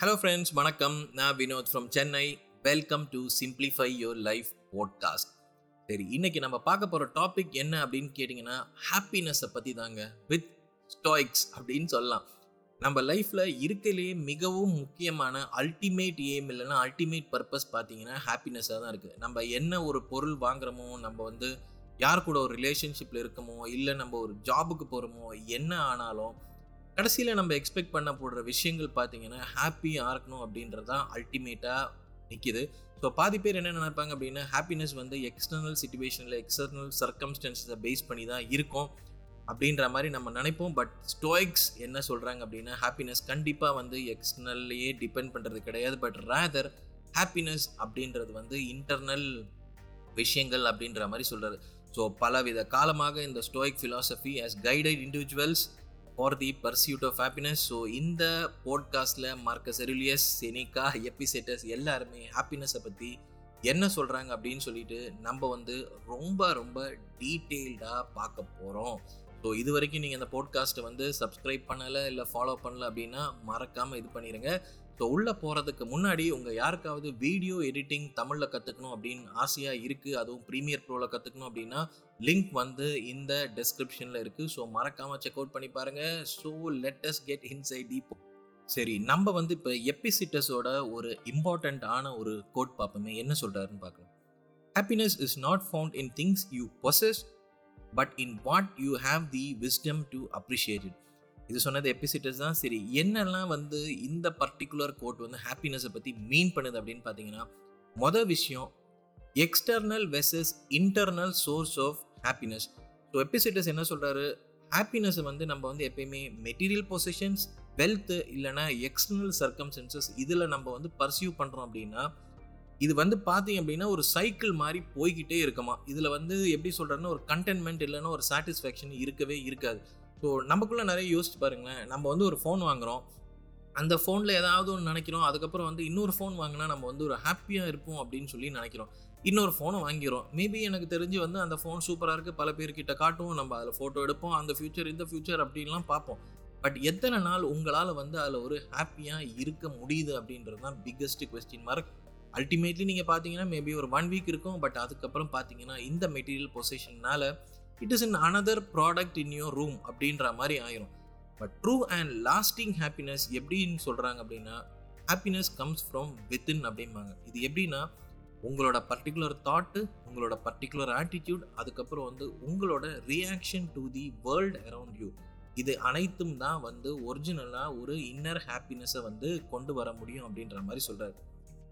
Hello friends வணக்கம். நான் Vinod from Chennai welcome to simplify your life podcast சரி இன்னைக்கு நம்ம பார்க்க போகிற டாபிக் என்ன அப்படின்னு கேட்டிங்கன்னா ஹாப்பினஸை பற்றி தாங்க. வித் ஸ்டாய்க்ஸ் அப்படின்னு சொல்லலாம். நம்ம லைஃப்பில் இருக்கலையே மிகவும் முக்கியமான அல்டிமேட் எய்ம் இல்லைன்னா அல்டிமேட் பர்பஸ் பார்த்தீங்கன்னா ஹாப்பினஸ்ஸாக தான் இருக்குது நம்ம என்ன ஒரு பொருள் வாங்குறோமோ நம்ம வந்து யார் கூட ஒரு ரிலேஷன்ஷிப்பில் இருக்கமோ இல்லை நம்ம ஒரு ஜாபுக்கு போகிறோமோ என்ன ஆனாலும் கடைசியில் நம்ம எக்ஸ்பெக்ட் பண்ண போடுற விஷயங்கள் பார்த்தீங்கன்னா ஹாப்பியாக இருக்கணும் அப்படின்றது தான் அல்டிமேட்டாக நிற்கிது ஸோ பாதி பேர் என்ன நினைப்பாங்க அப்படின்னா ஹாப்பினஸ் வந்து எக்ஸ்டர்னல் சுச்சுவேஷனில் எக்ஸ்டர்னல் சர்க்கம்ஸ்டன்ஸை பேஸ் பண்ணி தான் இருக்கும் அப்படின்ற மாதிரி நம்ம நினைப்போம். பட் ஸ்டோயிக்ஸ் என்ன சொல்கிறாங்க அப்படின்னா ஹாப்பினஸ் கண்டிப்பாக வந்து எக்ஸ்டர்னல்லையே டிபெண்ட் பண்ணுறது கிடையாது. பட் ரேதர் ஹாப்பினஸ் அப்படின்றது வந்து இன்டர்னல் விஷயங்கள் அப்படின்ற மாதிரி சொல்கிறது ஸோ பலவித காலமாக இந்த Stoic philosophy has guided individuals for the pursuit of happiness so இந்த போட்காஸ்டில் மார்க்கஸ் செருலியஸ் செனிகா எபிசெட்டஸ் எல்லாருமே ஹாப்பினஸை பற்றி என்ன சொல்கிறாங்க அப்படின்னு சொல்லிட்டு நம்ம வந்து ரொம்ப ரொம்ப டீட்டெயில்டாக பார்க்க போகிறோம் ஸோ இது வரைக்கும் நீங்கள் இந்த போட்காஸ்ட்டை வந்து சப்ஸ்கிரைப் பண்ணலை இல்லை ஃபாலோ பண்ணல அப்படின்னா மறக்காமல் இது பண்ணிடுங்க ஸோ உள்ளே போகிறதுக்கு முன்னாடி உங்கள் யாருக்காவது வீடியோ எடிட்டிங் தமிழில் கற்றுக்கணும் அப்படின்னு ஆசையாக இருக்குது அதுவும் ப்ரீமியர் ப்ரோவில் கற்றுக்கணும் அப்படின்னா லிங்க் வந்து இந்த டிஸ்கிரிப்ஷனில் இருக்குது ஸோ மறக்காமல் செக் அவுட் பண்ணி பாருங்கள் so let's get inside deep சரி நம்ம வந்து இப்போ எபிசிட்டஸோட ஒரு இம்பார்ட்டண்ட்டான ஒரு கோட் பார்ப்போமே. என்ன சொல்கிறாருன்னு பார்க்கலாம். Happiness is not found in things you possess but in what you have the wisdom to appreciate it இது சொன்னது எபிசிட்டஸ் தான். சரி என்னெல்லாம் வந்து இந்த பர்டிகுலர் கோட் வந்து ஹாப்பினஸை பற்றி மீன் பண்ணுது அப்படின்னு பார்த்தீங்கன்னா மொதல் விஷயம் external versus internal source of happiness so Epictetus என்ன சொல்கிறாரு ஹாப்பினஸை வந்து நம்ம வந்து எப்பயுமே மெட்டீரியல் பொசிஷன்ஸ் வெல்த்து இல்லைனா எக்ஸ்டர்னல் சர்க்கம்சன்சஸ் இதில் நம்ம வந்து பர்சியூ பண்ணுறோம் அப்படின்னா இது வந்து பார்த்தீங்க அப்படின்னா ஒரு சைக்கிள் மாதிரி போய்கிட்டே இருக்குமா? இதில் வந்து எப்படி சொல்கிறேன்னா ஒரு கண்டென்மெண்ட் இல்லைன்னா ஒரு சாட்டிஸ்ஃபேக்ஷன் இருக்கவே இருக்காது. ஸோ நமக்குள்ளே நிறைய யோசிச்சு பாருங்களேன். நம்ம வந்து ஒரு ஃபோன் வாங்குகிறோம் அந்த ஃபோனில் ஏதாவது ஒன்று நினைக்கிறோம். அதுக்கப்புறம் வந்து இன்னொரு ஃபோன் வாங்கினா நம்ம வந்து ஒரு ஹாப்பியாக இருப்போம் அப்படின்னு சொல்லி நினைக்கிறோம். இன்னொரு ஃபோனை வாங்கிறோம் மேபி எனக்கு தெரிஞ்சு வந்து அந்த ஃபோன் சூப்பராக இருக்குது பல பேர்கிட்ட காட்டுவோம். நம்ம அதில் ஃபோட்டோ எடுப்போம். அந்த ஃபியூச்சர் இந்த ஃபியூச்சர் அப்படின்லாம் பார்ப்போம். பட் எத்தனை நாள் உங்களால் வந்து அதில் ஒரு ஹாப்பியாக இருக்க முடியுது அப்படின்றது தான் பிக்கஸ்ட் கொஸ்டின் மார்க் அல்டிமேட்லி நீங்கள் பார்த்தீங்கன்னா மேபி ஒரு ஒன் வீக் இருக்கும். பட் அதுக்கப்புறம் பார்த்தீங்கன்னா இந்த material பொசிஷன்னால் it is in another product in your room அப்படின்ற மாதிரி ஆயிரும். But true and lasting happiness எப்படின்னு சொல்கிறாங்க அப்படின்னா ஹாப்பினஸ் கம்ஸ் ஃப்ரம் வித்தின் அப்படிம்பாங்க. இது எப்படின்னா உங்களோட பர்டிகுலர் தாட்டு உங்களோட பர்டிகுலர் ஆட்டிடியூட் அதுக்கப்புறம் வந்து உங்களோட reaction to the world around you இது அனைத்தும் தான் வந்து ஒரிஜினலாக ஒரு இன்னர் ஹாப்பினஸை வந்து கொண்டு வர முடியும் அப்படின்ற மாதிரி சொல்கிறாரு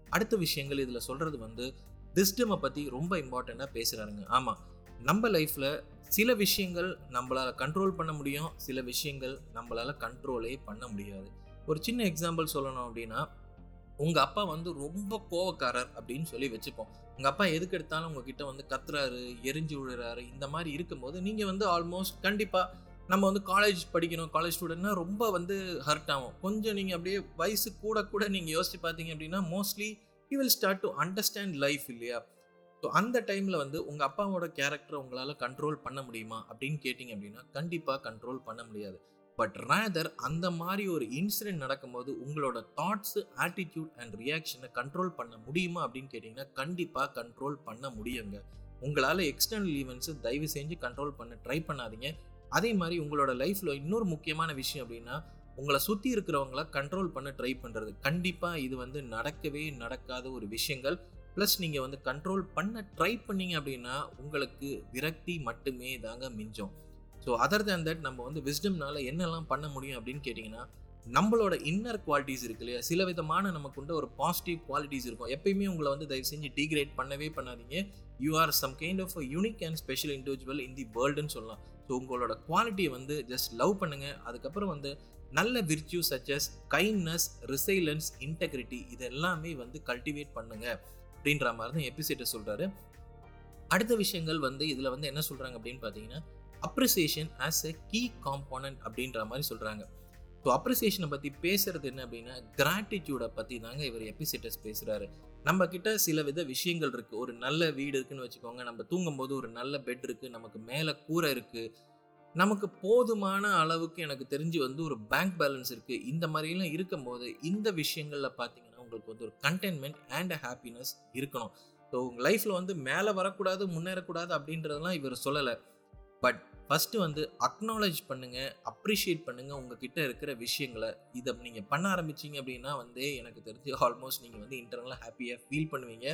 அடுத்த விஷயங்கள் இதில் சொல்கிறது வந்து விஸ்டமை பற்றி ரொம்ப இம்பார்ட்டண்ட்டாக பேசுகிறாருங்க ஆமாம் நம்ம லைஃப்பில் சில விஷயங்கள் நம்மளால் கண்ட்ரோல் பண்ண முடியும் சில விஷயங்கள் நம்மளால் கண்ட்ரோலே பண்ண முடியாது. ஒரு சின்ன எக்ஸாம்பிள் சொல்லணும் அப்படின்னா உங்கள் அப்பா வந்து ரொம்ப கோவக்காரர் அப்படின்னு சொல்லி வச்சுப்போம். உங்கள் அப்பா எதுக்கு எடுத்தாலும் உங்ககிட்ட வந்து கத்துறாரு எரிஞ்சு விழுறாரு இந்த மாதிரி இருக்கும்போது நீங்கள் வந்து ஆல்மோஸ்ட் கண்டிப்பாக நம்ம வந்து காலேஜ் படிக்கணும் காலேஜ் ஸ்டூடெண்ட்னா ரொம்ப வந்து ஹர்ட் ஆகும் கொஞ்சம் நீங்கள் அப்படியே வயசு கூட கூட நீங்கள் யோசிச்சு பார்த்தீங்க அப்படின்னா mostly you will start to understand life இல்லையா? ஸோ அந்த டைமில் வந்து உங்கள் அப்பாவோட கேரக்டரை உங்களால் கண்ட்ரோல் பண்ண முடியுமா? அப்படின்னு கேட்டிங்க அப்படின்னா கண்டிப்பாக கண்ட்ரோல் பண்ண முடியாது. பட் ரேதர் அந்த மாதிரி ஒரு இன்சிடென்ட் நடக்கும்போது உங்களோட தாட்ஸு ஆட்டிடியூட் அண்ட் ரியாக்ஷனை கண்ட்ரோல் பண்ண முடியுமா? அப்படின்னு கேட்டிங்கன்னா கண்டிப்பாக கண்ட்ரோல் பண்ண முடியுங்க. உங்களால் எக்ஸ்டர்னல் ஈவெண்ட்ஸு தயவு செஞ்சு கண்ட்ரோல் பண்ண ட்ரை பண்ணாதீங்க. அதே மாதிரி உங்களோட லைஃப்பில் இன்னொரு முக்கியமான விஷயம் அப்படின்னா உங்களை சுற்றி இருக்கிறவங்கள கண்ட்ரோல் பண்ண ட்ரை பண்ணுறது கண்டிப்பாக இது வந்து நடக்கவே நடக்காத ஒரு விஷயங்கள். ப்ளஸ் நீங்கள் வந்து கண்ட்ரோல் பண்ண ட்ரை பண்ணீங்க அப்படின்னா உங்களுக்கு விரக்தி மட்டுமே தாங்க மிஞ்சம். ஸோ அதர் தேன் தட் நம்ம வந்து விஸ்டம்னால என்னெல்லாம் பண்ண முடியும் அப்படின்னு கேட்டிங்கன்னா நம்மளோட இன்னர் குவாலிட்டிஸ் இருக்கு இல்லையா? சில விதமான நமக்குண்ட ஒரு பாசிட்டிவ் குவாலிட்டிஸ் இருக்கும். எப்பயுமே உங்களை வந்து தயவு செஞ்சு டிகிரேட் பண்ணவே பண்ணாதீங்க. You are some kind of unique and special individual in the வேர்ல்டுன்னு சொல்லலாம். ஸோ உங்களோட குவாலிட்டியை வந்து ஜஸ்ட் லவ் பண்ணுங்கள் அதுக்கப்புறம் வந்து நல்ல virtue such as kindness resilience integrity இது எல்லாமே வந்து கல்டிவேட் பண்ணுங்கள் அப்படின்ற மாதிரி தான் எபிசைட்டை சொல்கிறாரு அடுத்த விஷயங்கள் வந்து இதில் வந்து என்ன சொல்கிறாங்க அப்படின்னு பார்த்தீங்கன்னா appreciation as a key component அப்படின்ற மாதிரி சொல்கிறாங்க ஸோ அப்ரிசியேஷனை பற்றி பேசுறது என்ன அப்படின்னா கிராட்டிடியூடை பற்றி தாங்க இவர் எபிசெட்டஸ் பேசுகிறாரு நம்ம கிட்ட சில வித விஷயங்கள் இருக்குது ஒரு நல்ல வீடு இருக்குன்னு வச்சுக்கோங்க. நம்ம தூங்கும்போது ஒரு நல்ல பெட் இருக்குது நமக்கு மேலே கூரை இருக்குது நமக்கு போதுமான அளவுக்கு எனக்கு தெரிஞ்சு வந்து ஒரு பேங்க் பேலன்ஸ் இருக்குது இந்த மாதிரிலாம் இருக்கும்போது இந்த விஷயங்களில் பார்த்தீங்கன்னா உங்களுக்கு வந்து ஒரு கண்டென்மெண்ட் அண்ட் ஹாப்பினஸ் இருக்கணும். ஸோ உங்கள் லைஃப்பில் வந்து மேலே வரக்கூடாது முன்னேறக்கூடாது அப்படின்றதெல்லாம் இவர் சொல்லலை. பட் ஃபஸ்ட்டு வந்து அக்னாலேஜ் பண்ணுங்கள் அப்ரிஷியேட் பண்ணுங்கள் உங்ககிட்ட இருக்கிற விஷயங்களை. இதை நீங்கள் பண்ண ஆரம்பிச்சிங்க அப்படின்னா வந்து எனக்கு தெரிஞ்சு ஆல்மோஸ்ட் நீங்கள் வந்து இன்டர்னலாக ஹாப்பியாக ஃபீல் பண்ணுவீங்க.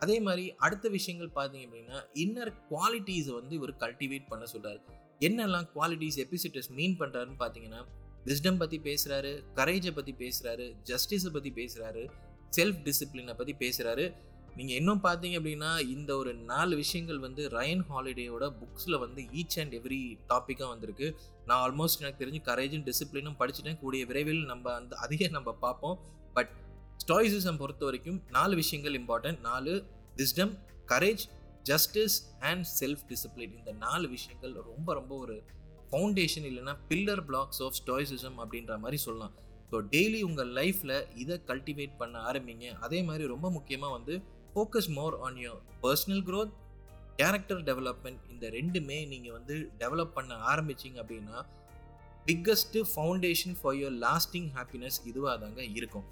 அதே மாதிரி அடுத்த விஷயங்கள் பார்த்தீங்க அப்படின்னா இன்னர் குவாலிட்டிஸை வந்து இவர் கல்டிவேட் பண்ண சொல்கிறார் என்னெல்லாம் குவாலிட்டிஸ் எபிசிட்டஸ் மீன் பண்ணுறாருன்னு பார்த்தீங்கன்னா விஸ்டம் பற்றி பேசுகிறாரு கரேஜை பற்றி பேசுகிறாரு ஜஸ்டிஸை பற்றி பேசுகிறாரு செல்ஃப் டிசிப்ளினை பற்றி பேசுகிறாரு நீங்கள் இன்னும் பார்த்தீங்க அப்படின்னா இந்த ஒரு நாலு விஷயங்கள் வந்து ரயன் ஹாலிடேயோட புக்ஸில் வந்து ஈச் அண்ட் எவ்ரி டாப்பிக்காக வந்திருக்கு. நான் ஆல்மோஸ்ட் எனக்கு தெரிஞ்சு கரேஜும் டிசிப்ளினும் படிச்சுட்டேன். கூடிய விரைவில் நம்ம அந்த அதிகம் நம்ம பார்ப்போம். பட் ஸ்டாய்ஸிசம் பொறுத்த வரைக்கும் நாலு விஷயங்கள் இம்பார்ட்டன்ட் நாலு wisdom courage justice and self discipline இந்த நாலு விஷயங்கள் ரொம்ப ரொம்ப ஒரு ஃபவுண்டேஷன் இல்லைன்னா பில்லர் பிளாக்ஸ் ஆஃப் ஸ்டாய்சிசம் அப்படின்ற மாதிரி சொல்லலாம். ஸோ டெய்லி உங்கள் லைஃப்பில் இதை கல்டிவேட் பண்ண ஆரம்பிங்க. அதே மாதிரி ரொம்ப முக்கியமாக வந்து focus more on your personal growth character development இந்த ரெண்டுமே நீங்கள் வந்து டெவலப் பண்ண ஆரம்பிச்சிங்க அப்படின்னா biggest foundation for your lasting happiness இதுவாக தாங்க இருக்கும்.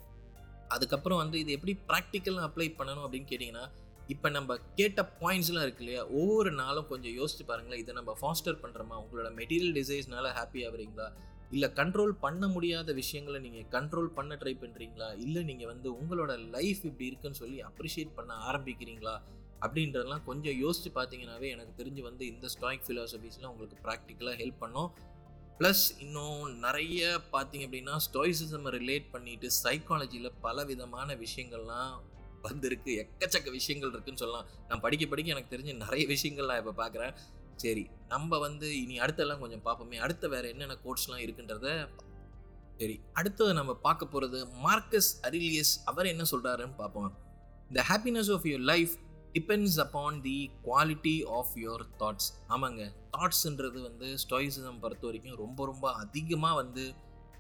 அதுக்கப்புறம் வந்து இது எப்படி ப்ராக்டிக்கலாக அப்ளை பண்ணணும் அப்படின்னு கேட்டிங்கன்னா இப்போ நம்ம கேட்ட பாயிண்ட்ஸ்லாம் இருக்கு இல்லையா? ஒவ்வொரு நாளும் கொஞ்சம் யோசிச்சு பாருங்களேன். இதை நம்ம ஃபாஸ்டர் பண்ணுறோமா உங்களோட மெட்டீரியல் டிசைன்ஸ்னால ஹாப்பி ஆகுறீங்களா? இல்லை கண்ட்ரோல் பண்ண முடியாத விஷயங்களை நீங்கள் கண்ட்ரோல் பண்ண ட்ரை பண்ணுறீங்களா இல்லை நீங்கள் வந்து உங்களோட லைஃப் இப்படி இருக்குன்னு சொல்லி அப்ரிஷியேட் பண்ண ஆரம்பிக்கிறீங்களா? அப்படின்றதெல்லாம் கொஞ்சம் யோசிச்சு பார்த்தீங்கன்னாவே எனக்கு தெரிஞ்சு வந்து இந்த ஸ்டாயிக் ஃபிலாசபிஸ்லாம் உங்களுக்கு ப்ராக்டிக்கலாக ஹெல்ப் பண்ணும். ப்ளஸ் இன்னும் நிறைய பார்த்தீங்க அப்படின்னா ஸ்டோய்சிசம் ரிலேட் பண்ணிட்டு சைக்காலஜியில் பல விதமான விஷயங்கள்லாம் வந்திருக்கு எக்கச்சக்க விஷயங்கள் இருக்குன்னு சொல்லலாம். நான் படிக்க படிக்க எனக்கு தெரிஞ்ச நிறைய விஷயங்கள் நான் இப்போ பார்க்குறேன் சரி நம்ம வந்து இனி அடுத்தெல்லாம் கொஞ்சம் பார்ப்போமே அடுத்த வேறு என்னென்ன கோட்ஸ்லாம் இருக்குன்றத சரி அடுத்தது நம்ம பார்க்க போகிறது மார்க்கஸ் அரிலியஸ் அவர் என்ன சொல்கிறாருன்னு பார்ப்போம் the happiness of your life depends upon the quality of your thoughts ஆமாங்க தாட்ஸுன்றது வந்து ஸ்டோயிசிசம் பொறுத்த வரைக்கும் ரொம்ப ரொம்ப அதிகமாக வந்து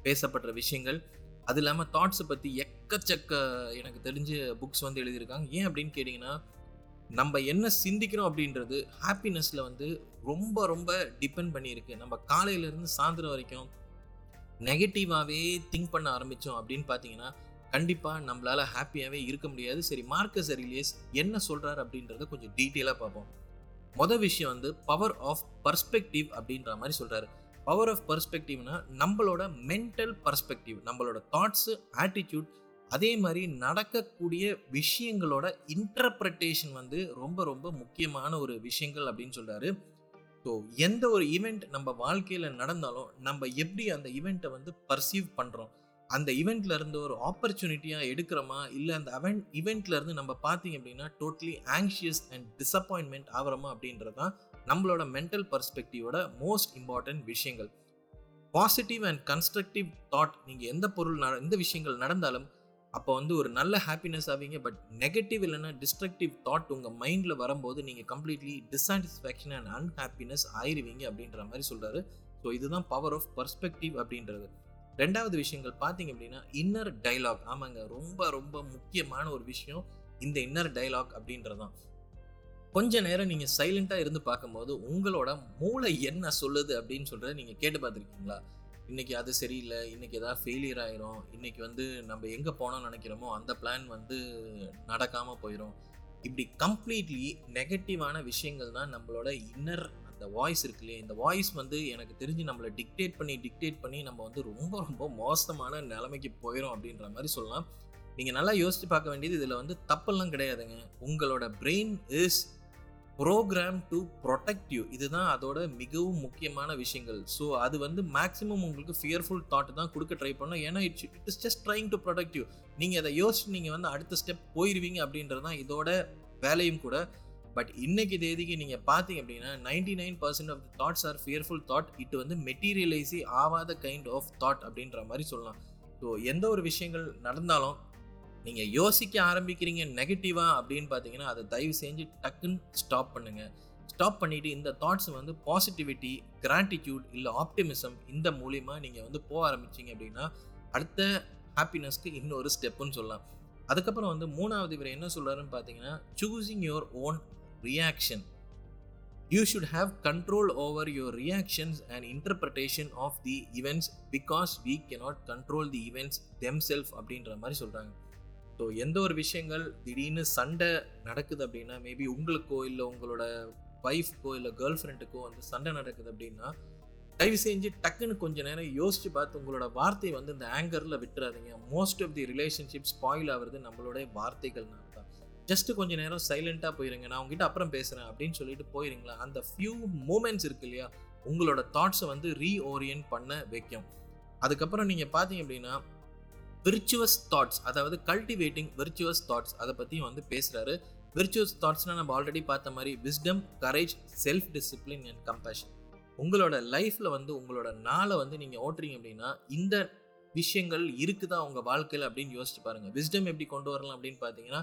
பேசப்படுற விஷயங்கள். அது இல்லாமல் தாட்ஸை பற்றி எக்கச்சக்க எனக்கு தெரிஞ்ச புக்ஸ் வந்து எழுதியிருக்காங்க. ஏன் அப்படின்னு கேட்டிங்கன்னா நம்ம என்ன சிந்திக்கிறோம் அப்படின்றது ஹாப்பினஸில் வந்து ரொம்ப ரொம்ப டிபெண்ட் பண்ணியிருக்கு. நம்ம காலையிலேருந்து சாயந்தரம் வரைக்கும் நெகட்டிவாகவே திங்க் பண்ண ஆரம்பித்தோம் அப்படின்னு பார்த்தீங்கன்னா கண்டிப்பாக நம்மளால் ஹாப்பியாகவே இருக்க முடியாது. சரி மார்க்கஸ் அரிலியஸ் என்ன சொல்கிறார் அப்படின்றத கொஞ்சம் டீட்டெயிலாக பார்ப்போம். மொதல் விஷயம் வந்து பவர் ஆஃப் பர்ஸ்பெக்டிவ் அப்படின்ற மாதிரி சொல்கிறாரு பவர் ஆஃப் பர்ஸ்பெக்டிவ்னா நம்மளோட மென்டல் பர்ஸ்பெக்டிவ் நம்மளோட தாட்ஸு ஆட்டிடியூட் அதே மாதிரி நடக்கக்கூடிய விஷயங்களோட இன்டர்பிரட்டேஷன் வந்து ரொம்ப ரொம்ப முக்கியமான ஒரு விஷயங்கள் அப்படின்னு சொல்கிறாரு ஸோ எந்த ஒரு ஈவெண்ட் நம்ம வாழ்க்கையில் நடந்தாலும் நம்ம எப்படி அந்த ஈவெண்ட்டை வந்து பர்சீவ் பண்ணுறோம் அந்த ஈவெண்ட்ல இருந்து ஒரு ஆப்பர்ச்சுனிட்டியாக எடுக்கிறோமா? இல்லை அந்த அவெண்ட் ஈவெண்ட்ல இருந்து நம்ம பார்த்தீங்க அப்படின்னா டோட்டலி ஆங்ஷியஸ் அண்ட் டிசப்பாயின்மெண்ட் ஆகிறோமா அப்படின்றது தான் நம்மளோட மென்டல் பர்ஸ்பெக்டிவோட மோஸ்ட் இம்பார்ட்டன்ட் விஷயங்கள். பாசிட்டிவ் அண்ட் கன்ஸ்ட்ரக்டிவ் தாட் நீங்கள் எந்த பொருள் நட எந்த விஷயங்கள் நடந்தாலும் அப்போ வந்து ஒரு நல்ல ஹாப்பினஸ் ஆவீங்க. பட் நெகட்டிவ் இல்லைன்னா டிஸ்ட்ரக்டிவ் தாட் உங்கள் மைண்டில் வரும்போது நீங்கள் கம்ப்ளீட்லி டிஸாட்டிஸ்ஃபேக்ஷன் அண்ட் அன்ஹாப்பினஸ் ஆயிடுவீங்க அப்படின்ற மாதிரி சொல்கிறாரு ஸோ இதுதான் பவர் ஆஃப் பர்ஸ்பெக்டிவ் அப்படின்றது. ரெண்டாவது விஷயங்கள் பார்த்தீங்க அப்படின்னா இன்னர் டைலாக் ஆமாங்க ரொம்ப ரொம்ப முக்கியமான ஒரு விஷயம். இந்த இன்னர் டைலாக் அப்படின்றதான் கொஞ்ச நேரம் நீங்கள் சைலண்ட்டாக இருந்து பார்க்கும்போது உங்களோட மூளை என்ன சொல்லுது அப்படின்னு சொல்கிறத நீங்கள் கேட்டு பார்த்துருக்கீங்களா? இன்றைக்கி அது சரியில்லை இன்னைக்கு எதாவது ஃபெயிலியர் ஆயிரும் இன்றைக்கி வந்து நம்ம எங்கே போனோம்னு நினைக்கிறோமோ அந்த பிளான் வந்து நடக்காமல் போயிடும் இப்படி கம்ப்ளீட்லி நெகட்டிவான விஷயங்கள் தான் நம்மளோட இன்னர் அந்த வாய்ஸ் இருக்கு இல்லையா? இந்த வாய்ஸ் வந்து எனக்கு தெரிஞ்சு நம்மளை டிக்டேட் பண்ணி டிக்டேட் பண்ணி நம்ம வந்து ரொம்ப ரொம்ப மோசமான நிலைமைக்கு போயிடும் அப்படின்ற மாதிரி சொல்லலாம். நீங்கள் நல்லா யோசித்து பார்க்க வேண்டியது இதில் வந்து தப்பெல்லாம் கிடையாதுங்க. உங்களோட brain is program to protect you இதுதான் அதோட மிகவும் முக்கியமான விஷயங்கள். ஸோ அது வந்து மேக்ஸிமம் உங்களுக்கு ஃபியர்ஃபுல் தாட் தான் கொடுக்க ட்ரை பண்ணும். ஏன்னா it's it is just trying to protect you நீங்கள் அதை யோசிச்சு நீங்கள் வந்து அடுத்த ஸ்டெப் போயிடுவீங்க அப்படின்றது தான் இதோட வேலையும் கூட. பட் இன்னைக்கு தேதிக்கு நீங்கள் பார்த்தீங்க அப்படின்னா ninety nine percent of the thoughts are fearful thought it வந்து மெட்டீரியலைஸே ஆகாத கைண்ட் ஆஃப் தாட் அப்படின்ற மாதிரி சொல்லலாம். ஸோ எந்த ஒரு விஷயங்கள் நடந்தாலும் நீங்கள் யோசிக்க ஆரம்பிக்கிறீங்க நெகட்டிவாக அப்படின்னு பார்த்தீங்கன்னா அதை தயவு செஞ்சு டக்குன்னு ஸ்டாப் பண்ணுங்கள் ஸ்டாப் பண்ணிவிட்டு இந்த தாட்ஸ் வந்து பாசிட்டிவிட்டி கிராட்டிடியூட் இல்லை ஆப்டிமிசம் இந்த மூலிமா நீங்கள் வந்து போக ஆரம்பிச்சிங்க அப்படின்னா அடுத்த ஹாப்பினஸ்க்கு இன்னொரு ஸ்டெப்புன்னு சொல்லலாம். அதுக்கப்புறம் வந்து மூணாவது இவர் என்ன சொல்கிறாருன்னு பார்த்தீங்கன்னா choosing your own reaction you should have control over your reactions and interpretation of the events because we not control the events themselves அப்படின்ற மாதிரி சொல்கிறாங்க ஸோ எந்த ஒரு விஷயங்கள் திடீர்னு சண்டை நடக்குது அப்படின்னா மேபி உங்களுக்கோ இல்லை உங்களோட ஒய்ஃப்க்கோ இல்லை கேர்ள் ஃப்ரெண்டுக்கோ வந்து சண்டை நடக்குது அப்படின்னா தயவு செஞ்சு டக்குன்னு கொஞ்ச நேரம் யோசித்து பார்த்து உங்களோட வார்த்தையை வந்து இந்த ஆங்கரில் விட்டுறாதீங்க. Most of the relationship spoil ஆகிறது நம்மளுடைய வார்த்தைகள்னால தான். ஜஸ்ட் கொஞ்ச நேரம் சைலண்ட்டாக போயிருங்க. நான் உங்ககிட்ட அப்புறம் பேசுகிறேன் அப்படின்னு சொல்லிட்டு போயிருங்களா அந்த ஃபியூ மூமெண்ட்ஸ் இருக்கு இல்லையா உங்களோட தாட்ஸை வந்து ரீஓரியன்ட் பண்ண வைக்கும். அதுக்கப்புறம் நீங்கள் பார்த்தீங்க அப்படின்னா விர்ச்சுவஸ் தாட்ஸ் அதாவது கல்டிவேட்டிங் விர்ச்சுவஸ் தாட்ஸ் அதை பற்றியும் வந்து பேசுகிறாரு விர்ச்சுவஸ் தாட்ஸ்னால் நம்ம ஆல்ரெடி பார்த்த மாதிரி wisdom courage self discipline and compassion உங்களோட லைஃப்பில் வந்து உங்களோட நாளை வந்து நீங்கள் ஓட்டுறீங்க அப்படின்னா இந்த விஷயங்கள் இருக்குதா உங்கள் வாழ்க்கையில் அப்படின்னு யோசிச்சு பாருங்கள் விஸ்டம் எப்படி கொண்டு வரலாம் அப்படின்னு பார்த்தீங்கன்னா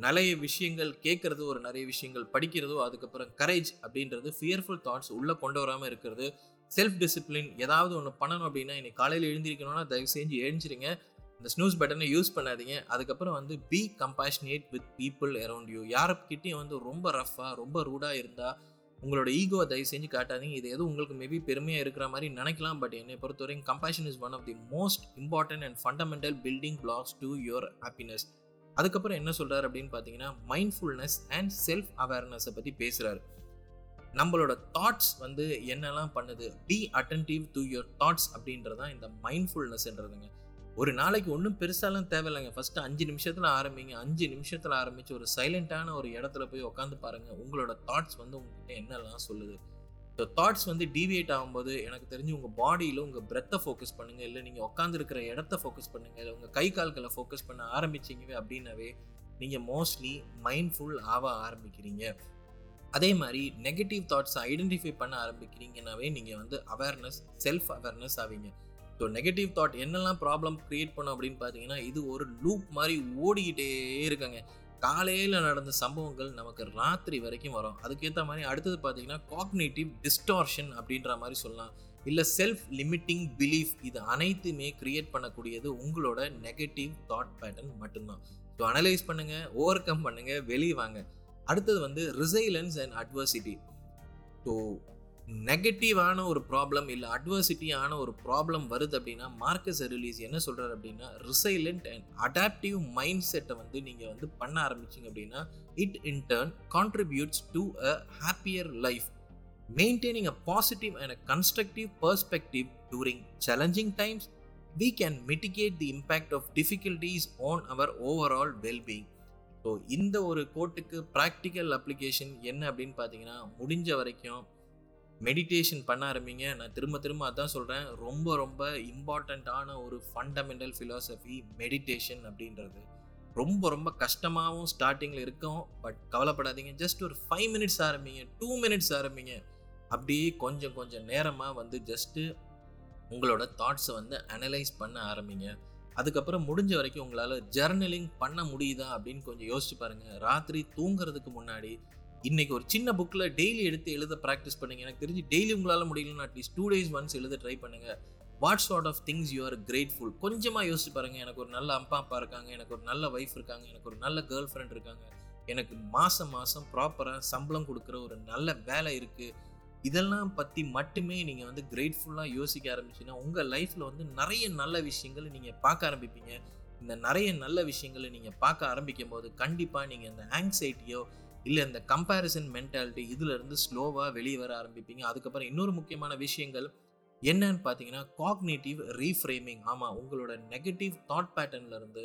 நிறைய விஷயங்கள் கேட்குறது ஒரு நிறைய விஷயங்கள் படிக்கிறதோ அதுக்கப்புறம் கரேஜ் அப்படின்றது ஃபியர்ஃபுல் தாட்ஸ் உள்ளே கொண்டு வராமல் இருக்கிறது. செல்ஃப் டிசிப்ளின் ஏதாவது ஒன்று பண்ணணும் அப்படின்னா இன்னைக்கு காலையில் எழுந்திருக்கணும்னா தயவு செஞ்சு எழுந்திரிங்க. இந்த ஸ்னூஸ் பட்டனை யூஸ் பண்ணாதீங்க. அதுக்கப்புறம் வந்து be compassionate with people around you யாருக்கிட்டையும் வந்து ரொம்ப ரஃப்பாக ரொம்ப ரூடாக இருந்தால் உங்களோட ஈகோவை தயவு செஞ்சு காட்டாதீங்க. இது எதுவும் உங்களுக்கு மேபி பெருமையாக இருக்கிற மாதிரி நினைக்கலாம். பட் என்னை பொறுத்தவரைக்கும் compassion is one of the most important and fundamental building blocks to your happiness அதுக்கப்புறம் என்ன சொல்கிறாரு அப்படின்னு பார்த்தீங்கன்னா மைண்ட்ஃபுல்னஸ் அண்ட் செல்ஃப் அவேர்னஸை பற்றி பேசுகிறாரு நம்மளோட தாட்ஸ் வந்து என்னெல்லாம் பண்ணுது? Be attentive to your thoughts அப்படின்றதான் இந்த மைண்ட்ஃபுல்னஸ்ன்றதுங்க ஒரு நாளைக்கு ஒன்றும் பெருசாலாம் தேவையில்லைங்க. ஃபஸ்ட்டு அஞ்சு நிமிஷத்தில் ஆரம்பிங்க. அஞ்சு நிமிஷத்தில் ஆரம்பித்து ஒரு சைலண்ட்டான ஒரு இடத்துல போய் உட்காந்து பாருங்கள் உங்களோட தாட்ஸ் வந்து உங்ககிட்ட என்னெல்லாம் சொல்லுது? ஸோ தாட்ஸ் வந்து டீவியேட் ஆகும்போது எனக்கு தெரிஞ்சு உங்கள் பாடியில் உங்கள் பிரெத்தை ஃபோக்கஸ் பண்ணுங்கள் இல்லை நீங்கள் உட்காந்துருக்கிற இடத்த ஃபோக்கஸ் பண்ணுங்கள் இல்லை உங்கள் கை கால்களை ஃபோக்கஸ் பண்ண ஆரம்பிச்சிங்கவே அப்படின்னாவே நீங்கள் மோஸ்ட்லி மைண்ட்ஃபுல் ஆக ஆரம்பிக்கிறீங்க. அதே மாதிரி நெகட்டிவ் தாட்ஸை ஐடென்டிஃபை பண்ண ஆரம்பிக்கிறீங்கனாவே நீங்கள் வந்து அவேர்னஸ் செல்ஃப் அவேர்னஸ் ஆவீங்க. ஸோ நெகட்டிவ் தாட் என்னெல்லாம் ப்ராப்ளம் க்ரியேட் பண்ணும் அப்படின்னு பார்த்தீங்கன்னா இது ஒரு லூப் மாதிரி ஓடிக்கிட்டே இருக்குங்க. காலையில் நடந்த சம்பவங்கள் நமக்கு ராத்திரி வரைக்கும் வரும். அதுக்கேற்ற மாதிரி அடுத்தது பார்த்தீங்கன்னா காக்னேட்டிவ் டிஸ்டார்ஷன் அப்படின்ற மாதிரி சொல்லலாம். இல்லை செல்ஃப் லிமிட்டிங் பிலீஃப் இது அனைத்துமே கிரியேட் பண்ணக்கூடியது உங்களோட நெகட்டிவ் தாட் பேட்டர்ன் மட்டும்தான். ஸோ அனலைஸ் பண்ணுங்கள் ஓவர் கம் பண்ணுங்கள் வெளியே வாங்க. அடுத்தது வந்து ரிசைலன்ஸ் அண்ட் அட்வர்சிட்டி ஸோ நெகட்டிவான ஒரு ப்ராப்ளம் இல்லை அட்வர்சிட்டியான ஒரு ப்ராப்ளம் வருது அப்படின்னா மார்க்கஸ் ரிலீஸ் என்ன சொல்கிறார் அப்படின்னா ரிசைலண்ட் அண்ட் அடாப்டிவ் மைண்ட் செட்டை வந்து நீங்கள் வந்து பண்ண ஆரம்பிச்சிங்க அப்படின்னா it in turn contributes to a happier life maintaining a positive and a constructive perspective during challenging times we can mitigate the impact of difficulties on our overall well-being. So இந்த ஒரு கோட்டுக்கு ப்ராக்டிக்கல் அப்ளிகேஷன் என்ன அப்படின்னு பார்த்தீங்கன்னா முடிஞ்ச வரைக்கும் meditation பண்ண ஆரம்பிங்க. நான் திரும்ப திரும்ப அதான் சொல்கிறேன் ரொம்ப ரொம்ப இம்பார்ட்டண்ட்டான ஒரு ஃபண்டமெண்டல் ஃபிலாசபி மெடிடேஷன் அப்படின்றது. ரொம்ப ரொம்ப கஷ்டமாகவும் ஸ்டார்டிங்கில் இருக்கும். பட் கவலைப்படாதீங்க. ஜஸ்ட் ஒரு ஃபைவ் மினிட்ஸ் ஆரம்பிங்க. டூ மினிட்ஸ் ஆரம்பிங்க. அப்படியே கொஞ்சம் கொஞ்சம் நேரமாக வந்து ஜஸ்ட்டு உங்களோட தாட்ஸை வந்து அனலைஸ் பண்ண ஆரம்பிங்க. அதுக்கப்புறம் முடிஞ்ச வரைக்கும் உங்களால் ஜர்னலிங் பண்ண முடியுதா அப்படின்னு கொஞ்சம் யோசிச்சு பாருங்கள் ராத்திரி தூங்குறதுக்கு முன்னாடி இன்றைக்கி ஒரு சின்ன புக்கில் டெய்லி எடுத்து எழுத ப்ராக்டிஸ் பண்ணுங்க. எனக்கு தெரிஞ்சு டெய்லி உங்களால் முடியலன்னு at least two days once எழுத ட்ரை பண்ணுங்கள் what sort of things you are grateful கொஞ்சமாக யோசிச்சு பாருங்கள் எனக்கு ஒரு நல்ல அப்பா அப்பா இருக்காங்க. எனக்கு ஒரு நல்ல ஒய்ஃப் இருக்காங்க. எனக்கு ஒரு நல்ல கேர்ள் ஃப்ரெண்ட் இருக்காங்க. எனக்கு மாதம் மாதம் ப்ராப்பராக சம்பளம் கொடுக்குற ஒரு நல்ல வேலை இருக்குது இதெல்லாம் பற்றி மட்டுமே நீங்கள் வந்து கிரேட்ஃபுல்லாக யோசிக்க ஆரம்பிச்சிங்கன்னா உங்கள் லைஃப்பில் வந்து நிறைய நல்ல விஷயங்களை நீங்கள் பார்க்க ஆரம்பிப்பீங்க. இந்த நிறைய நல்ல விஷயங்களை நீங்கள் பார்க்க ஆரம்பிக்கும் போது கண்டிப்பாக நீங்கள் இந்த ஆங்ஸைட்டியோ இல்லை இந்த கம்பேரிசன் மென்டாலிட்டி இதிலிருந்து ஸ்லோவாக வெளியே வர ஆரம்பிப்பீங்க. அதுக்கப்புறம் இன்னொரு முக்கியமான விஷயங்கள் என்னன்னு பார்த்தீங்கன்னா காக்னேட்டிவ் ரீஃப்ரேமிங் ஆமாம் உங்களோட நெகட்டிவ் தாட் பேட்டர்ன்லேருந்து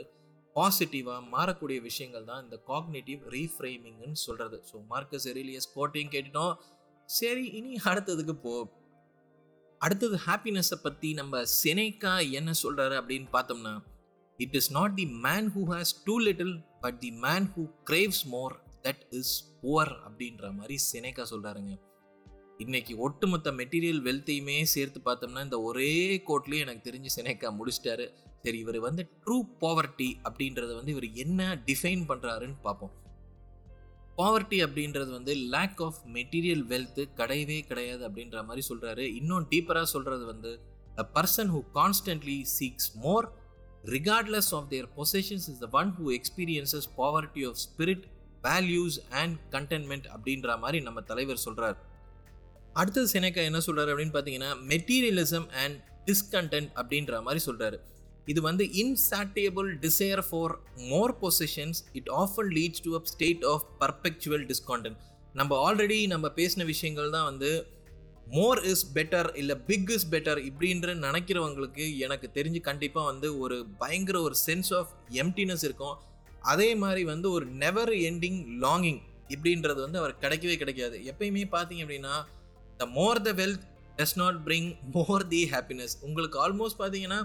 பாசிட்டிவாக மாறக்கூடிய விஷயங்கள் தான் இந்த காக்னேட்டிவ் ரீஃப்ரேமிங்னு சொல்கிறது ஸோ மார்க்கஸ் எரிலியஸ் கோட்டையும் கேட்டுட்டோம். சரி இனி அடுத்ததுக்கு போ அடுத்தது ஹாப்பினஸை பற்றி நம்ம செனேக்கா என்ன சொல்கிறாரு அப்படின்னு பார்த்தோம்னா it is not the man who has too little but the man who craves more that is poor அப்படின்ற மாதிரி செனேக்கா சொல்கிறாருங்க இன்னைக்கு ஒட்டுமொத்த மெட்டீரியல் வெல்த்தையுமே சேர்த்து பார்த்தோம்னா இந்த ஒரே கோட்லேயே எனக்கு தெரிஞ்சு செனேக்கா முடிச்சிட்டாரு. சரி இவர் வந்து ட்ரூ பாவர்ட்டி அப்படின்றத வந்து இவர் என்ன டிஃபைன் பண்ணுறாருன்னு பார்ப்போம். பாவர்ட்டி அப்படின்றது வந்து லேக் ஆஃப் மெட்டீரியல் வெல்த்து கிடையவே கிடையாது அப்படின்ற மாதிரி சொல்கிறாரு இன்னும் டீப்பராக சொல்கிறது வந்து a person who constantly seeks more regardless of their possessions is the one who experiences poverty of spirit values and contentment அப்படின்ற மாதிரி நம்ம தலைவர் சொல்கிறார் அடுத்தது செனேக்கா என்ன சொல்கிறாரு அப்படின்னு பார்த்தீங்கன்னா மெட்டீரியலிசம் அண்ட் டிஸ்கண்டென்ட் அப்படின்ற மாதிரி சொல்கிறாரு இது வந்து insatiable desire for more possessions it often leads to a state of perpetual discontent நம்ம ஆல்ரெடி நம்ம பேசின விஷயங்கள் தான் வந்து மோர் இஸ் பெட்டர் இல்லை பிக் இஸ் பெட்டர் இப்படின்ற நினைக்கிறவங்களுக்கு எனக்கு தெரிஞ்சு கண்டிப்பாக வந்து ஒரு பயங்கர ஒரு சென்ஸ் ஆஃப் எம்டினஸ் இருக்கும். அதே மாதிரி வந்து ஒரு நெவர் எண்டிங் லாங்கிங் இப்படின்றது வந்து அவர் கிடைக்கவே கிடைக்காது. எப்பயுமே பார்த்தீங்க அப்படின்னா the more the wealth does not bring more the happiness உங்களுக்கு ஆல்மோஸ்ட் பார்த்தீங்கன்னா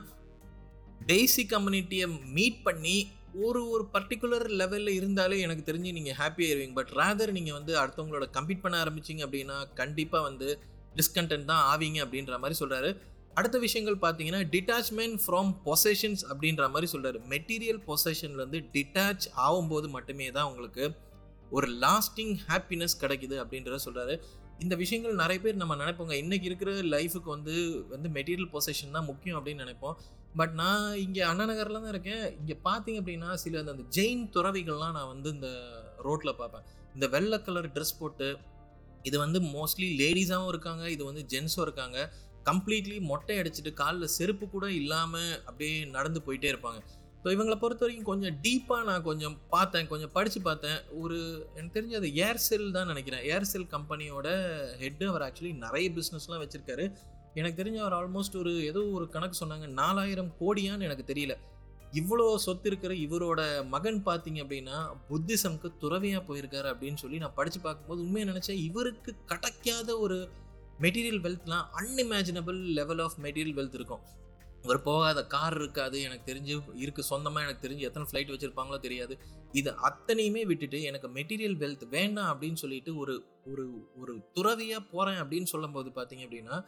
பேசிக் கம்யூனிட்டியை மீட் பண்ணி ஒரு ஒரு பர்டிகுலர் லெவலில் இருந்தாலே எனக்கு தெரிஞ்சு நீங்கள் ஹாப்பியாக இருவீங்க பட் ரேதர் நீங்கள் வந்து அடுத்தவங்களோட கம்பீட் பண்ண ஆரம்பிச்சிங்க அப்படின்னா கண்டிப்பாக வந்து டிஸ்கண்டென்ட் தான் ஆவீங்க அப்படின்ற மாதிரி சொல்கிறாரு அடுத்த விஷயங்கள் பார்த்தீங்கன்னா டிட்டாச்மெண்ட் ஃப்ரம் பொசஷன்ஸ் அப்படின்ற மாதிரி சொல்கிறார் மெட்டீரியல் பொசஷன்லேருந்து டிட்டாச் ஆகும்போது மட்டுமே தான் உங்களுக்கு ஒரு லாஸ்டிங் ஹாப்பினஸ் கிடைக்குது அப்படின்றத சொல்கிறாரு இந்த விஷயங்கள் நிறைய பேர் நம்ம நினைப்போங்க. இன்றைக்கி இருக்கிற லைஃபுக்கு வந்து வந்து மெட்டீரியல் பொசஷன் தான் முக்கியம் அப்படின்னு நினைப்போம். பட் நான் இங்கே அண்ணா நகரில் தான் இருக்கேன். இங்கே பார்த்தீங்க அப்படின்னா சில அந்த ஜெயின் துறவிகள்லாம் நான் வந்து இந்த ரோட்டில் பார்ப்பேன். இந்த வெள்ளை கலர் ட்ரெஸ் போட்டு இது வந்து மோஸ்ட்லி லேடிஸாகவும் இருக்காங்க. இது வந்து ஜென்ஸும் இருக்காங்க. கம்ப்ளீட்லி மொட்டை அடிச்சுட்டு காலில் செருப்பு கூட இல்லாமல் அப்படியே நடந்து போயிட்டே இருப்பாங்க. ஸோ இவங்களை பொறுத்த வரைக்கும் கொஞ்சம் டீப்பாக நான் கொஞ்சம் பார்த்தேன் கொஞ்சம் படித்து பார்த்தேன். ஒரு எனக்கு தெரிஞ்ச அது ஏர்செல் தான் நினைக்கிறேன். ஏர்செல் கம்பெனியோட ஹெட்டு அவர் ஆக்சுவலி நிறைய பிஸ்னஸ்லாம் வச்சுருக்காரு. எனக்கு தெரிஞ்ச அவர் ஆல்மோஸ்ட் ஒரு ஏதோ ஒரு கணக்கு சொன்னாங்க நாலாயிரம் கோடியான்னு எனக்கு தெரியல. இவ்வளோ சொத்து இருக்கிற இவரோட மகன் பார்த்தீங்க அப்படின்னா புத்திசம்க்கு துறவியாக போயிருக்காரு அப்படின்னு சொல்லி நான் படித்து பார்க்கும்போது உண்மையை நினச்சேன். இவருக்கு கிடைக்காத ஒரு material வெல்த்லாம் unimaginable level of material wealth இருக்கும். ஒரு போகாத கார் இருக்காது எனக்கு தெரிஞ்சு இருக்கு சொந்தமாக எனக்கு தெரிஞ்சு எத்தனை ஃப்ளைட் வச்சுருப்பாங்களோ தெரியாது. இது அத்தனையுமே விட்டுட்டு எனக்கு மெட்டீரியல் வெல்த் வேண்டாம் அப்படின்னு சொல்லிட்டு ஒரு ஒரு ஒரு துறவியாக போகிறேன் அப்படின்னு சொல்லும்போது பார்த்தீங்க அப்படின்னா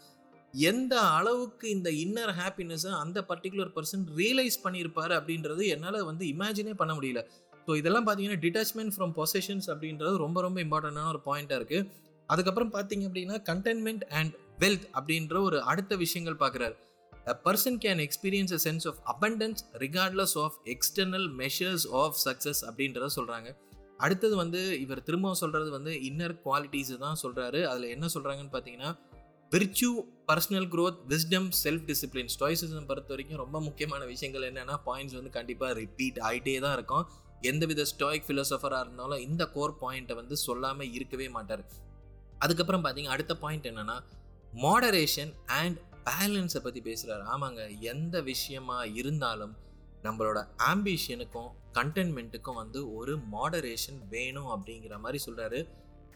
எந்த அளவுக்கு இந்த இன்னர் ஹாப்பினஸை அந்த பர்டிகுலர் பர்சன் ரியலைஸ் பண்ணியிருப்பாரு அப்படின்றது என்னால் வந்து இமேஜினே பண்ண முடியல. ஸோ இதெல்லாம் பார்த்தீங்கன்னா டிட்டாச்மெண்ட் ஃப்ரம் பொசஷன்ஸ் அப்படின்றது ரொம்ப ரொம்ப இம்பார்ட்டண்டான ஒரு பாயிண்ட்டாக இருக்குது அதுக்கப்புறம் பார்த்தீங்க அப்படின்னா கண்டென்மெண்ட் அண்ட் வெல்த் அப்படின்ற ஒரு அடுத்த விஷயங்கள் பார்க்குறாரு. A person can experience a sense of abundance regardless of external measures of success அப்படின்றத சொல்கிறாங்க அடுத்தது வந்து இவர் திரும்பவும் சொல்கிறது வந்து இன்னர் குவாலிட்டிஸ் தான் சொல்கிறாரு அதில் என்ன சொல்கிறாங்கன்னு பார்த்தீங்கன்னா virtue personal growth wisdom self discipline stoicism பொறுத்த வரைக்கும் ரொம்ப முக்கியமான விஷயங்கள் என்னென்னா பாயிண்ட்ஸ் வந்து கண்டிப்பாக ரிப்பீட் ஆகிட்டே தான் இருக்கும். எந்தவித ஸ்டாய்க் ஃபிலோசஃபராக இருந்தாலும் இந்த கோர் பாயிண்ட்டை வந்து சொல்லாமல் இருக்கவே மாட்டார். அதுக்கப்புறம் பார்த்தீங்க அடுத்த பாயிண்ட் என்னென்னா மாடரேஷன் அண்ட் பேலன்ஸை பற்றி பேசுகிறாரு ஆமாங்க எந்த விஷயமா இருந்தாலும் நம்மளோட ஆம்பிஷனுக்கும் கண்டென்மெண்ட்டுக்கும் வந்து ஒரு மாடரேஷன் வேணும் அப்படிங்கிற மாதிரி சொல்கிறாரு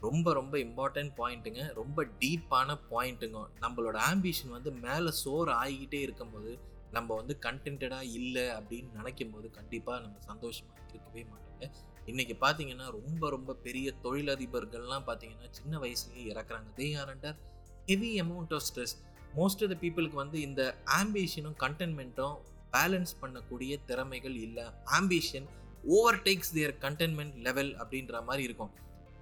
ரொம்ப ரொம்ப இம்பார்ட்டன்ட் பாயிண்ட்டுங்க ரொம்ப டீப்பான பாயிண்ட்டுங்க நம்மளோட ஆம்பிஷன் வந்து மேலே சோர் ஆகிக்கிட்டே இருக்கும்போது நம்ம வந்து கண்டென்டாக இல்லை அப்படின்னு நினைக்கும் போது கண்டிப்பாக நம்ம சந்தோஷமாக இருக்கவே மாட்டோங்க. இன்றைக்கி பார்த்தீங்கன்னா ரொம்ப ரொம்ப பெரிய தொழிலதிபர்கள்லாம் பார்த்தீங்கன்னா சின்ன வயசுலேயே இறக்குறாங்க. They are under heavy amount of stress most of the பீப்புளுக்கு வந்து இந்த ஆம்பிஷனும் கண்டென்மெண்ட்டும் பேலன்ஸ் பண்ணக்கூடிய திறமைகள் இல்லை. Ambition overtakes their contentment level அப்படின்ற மாதிரி இருக்கும்.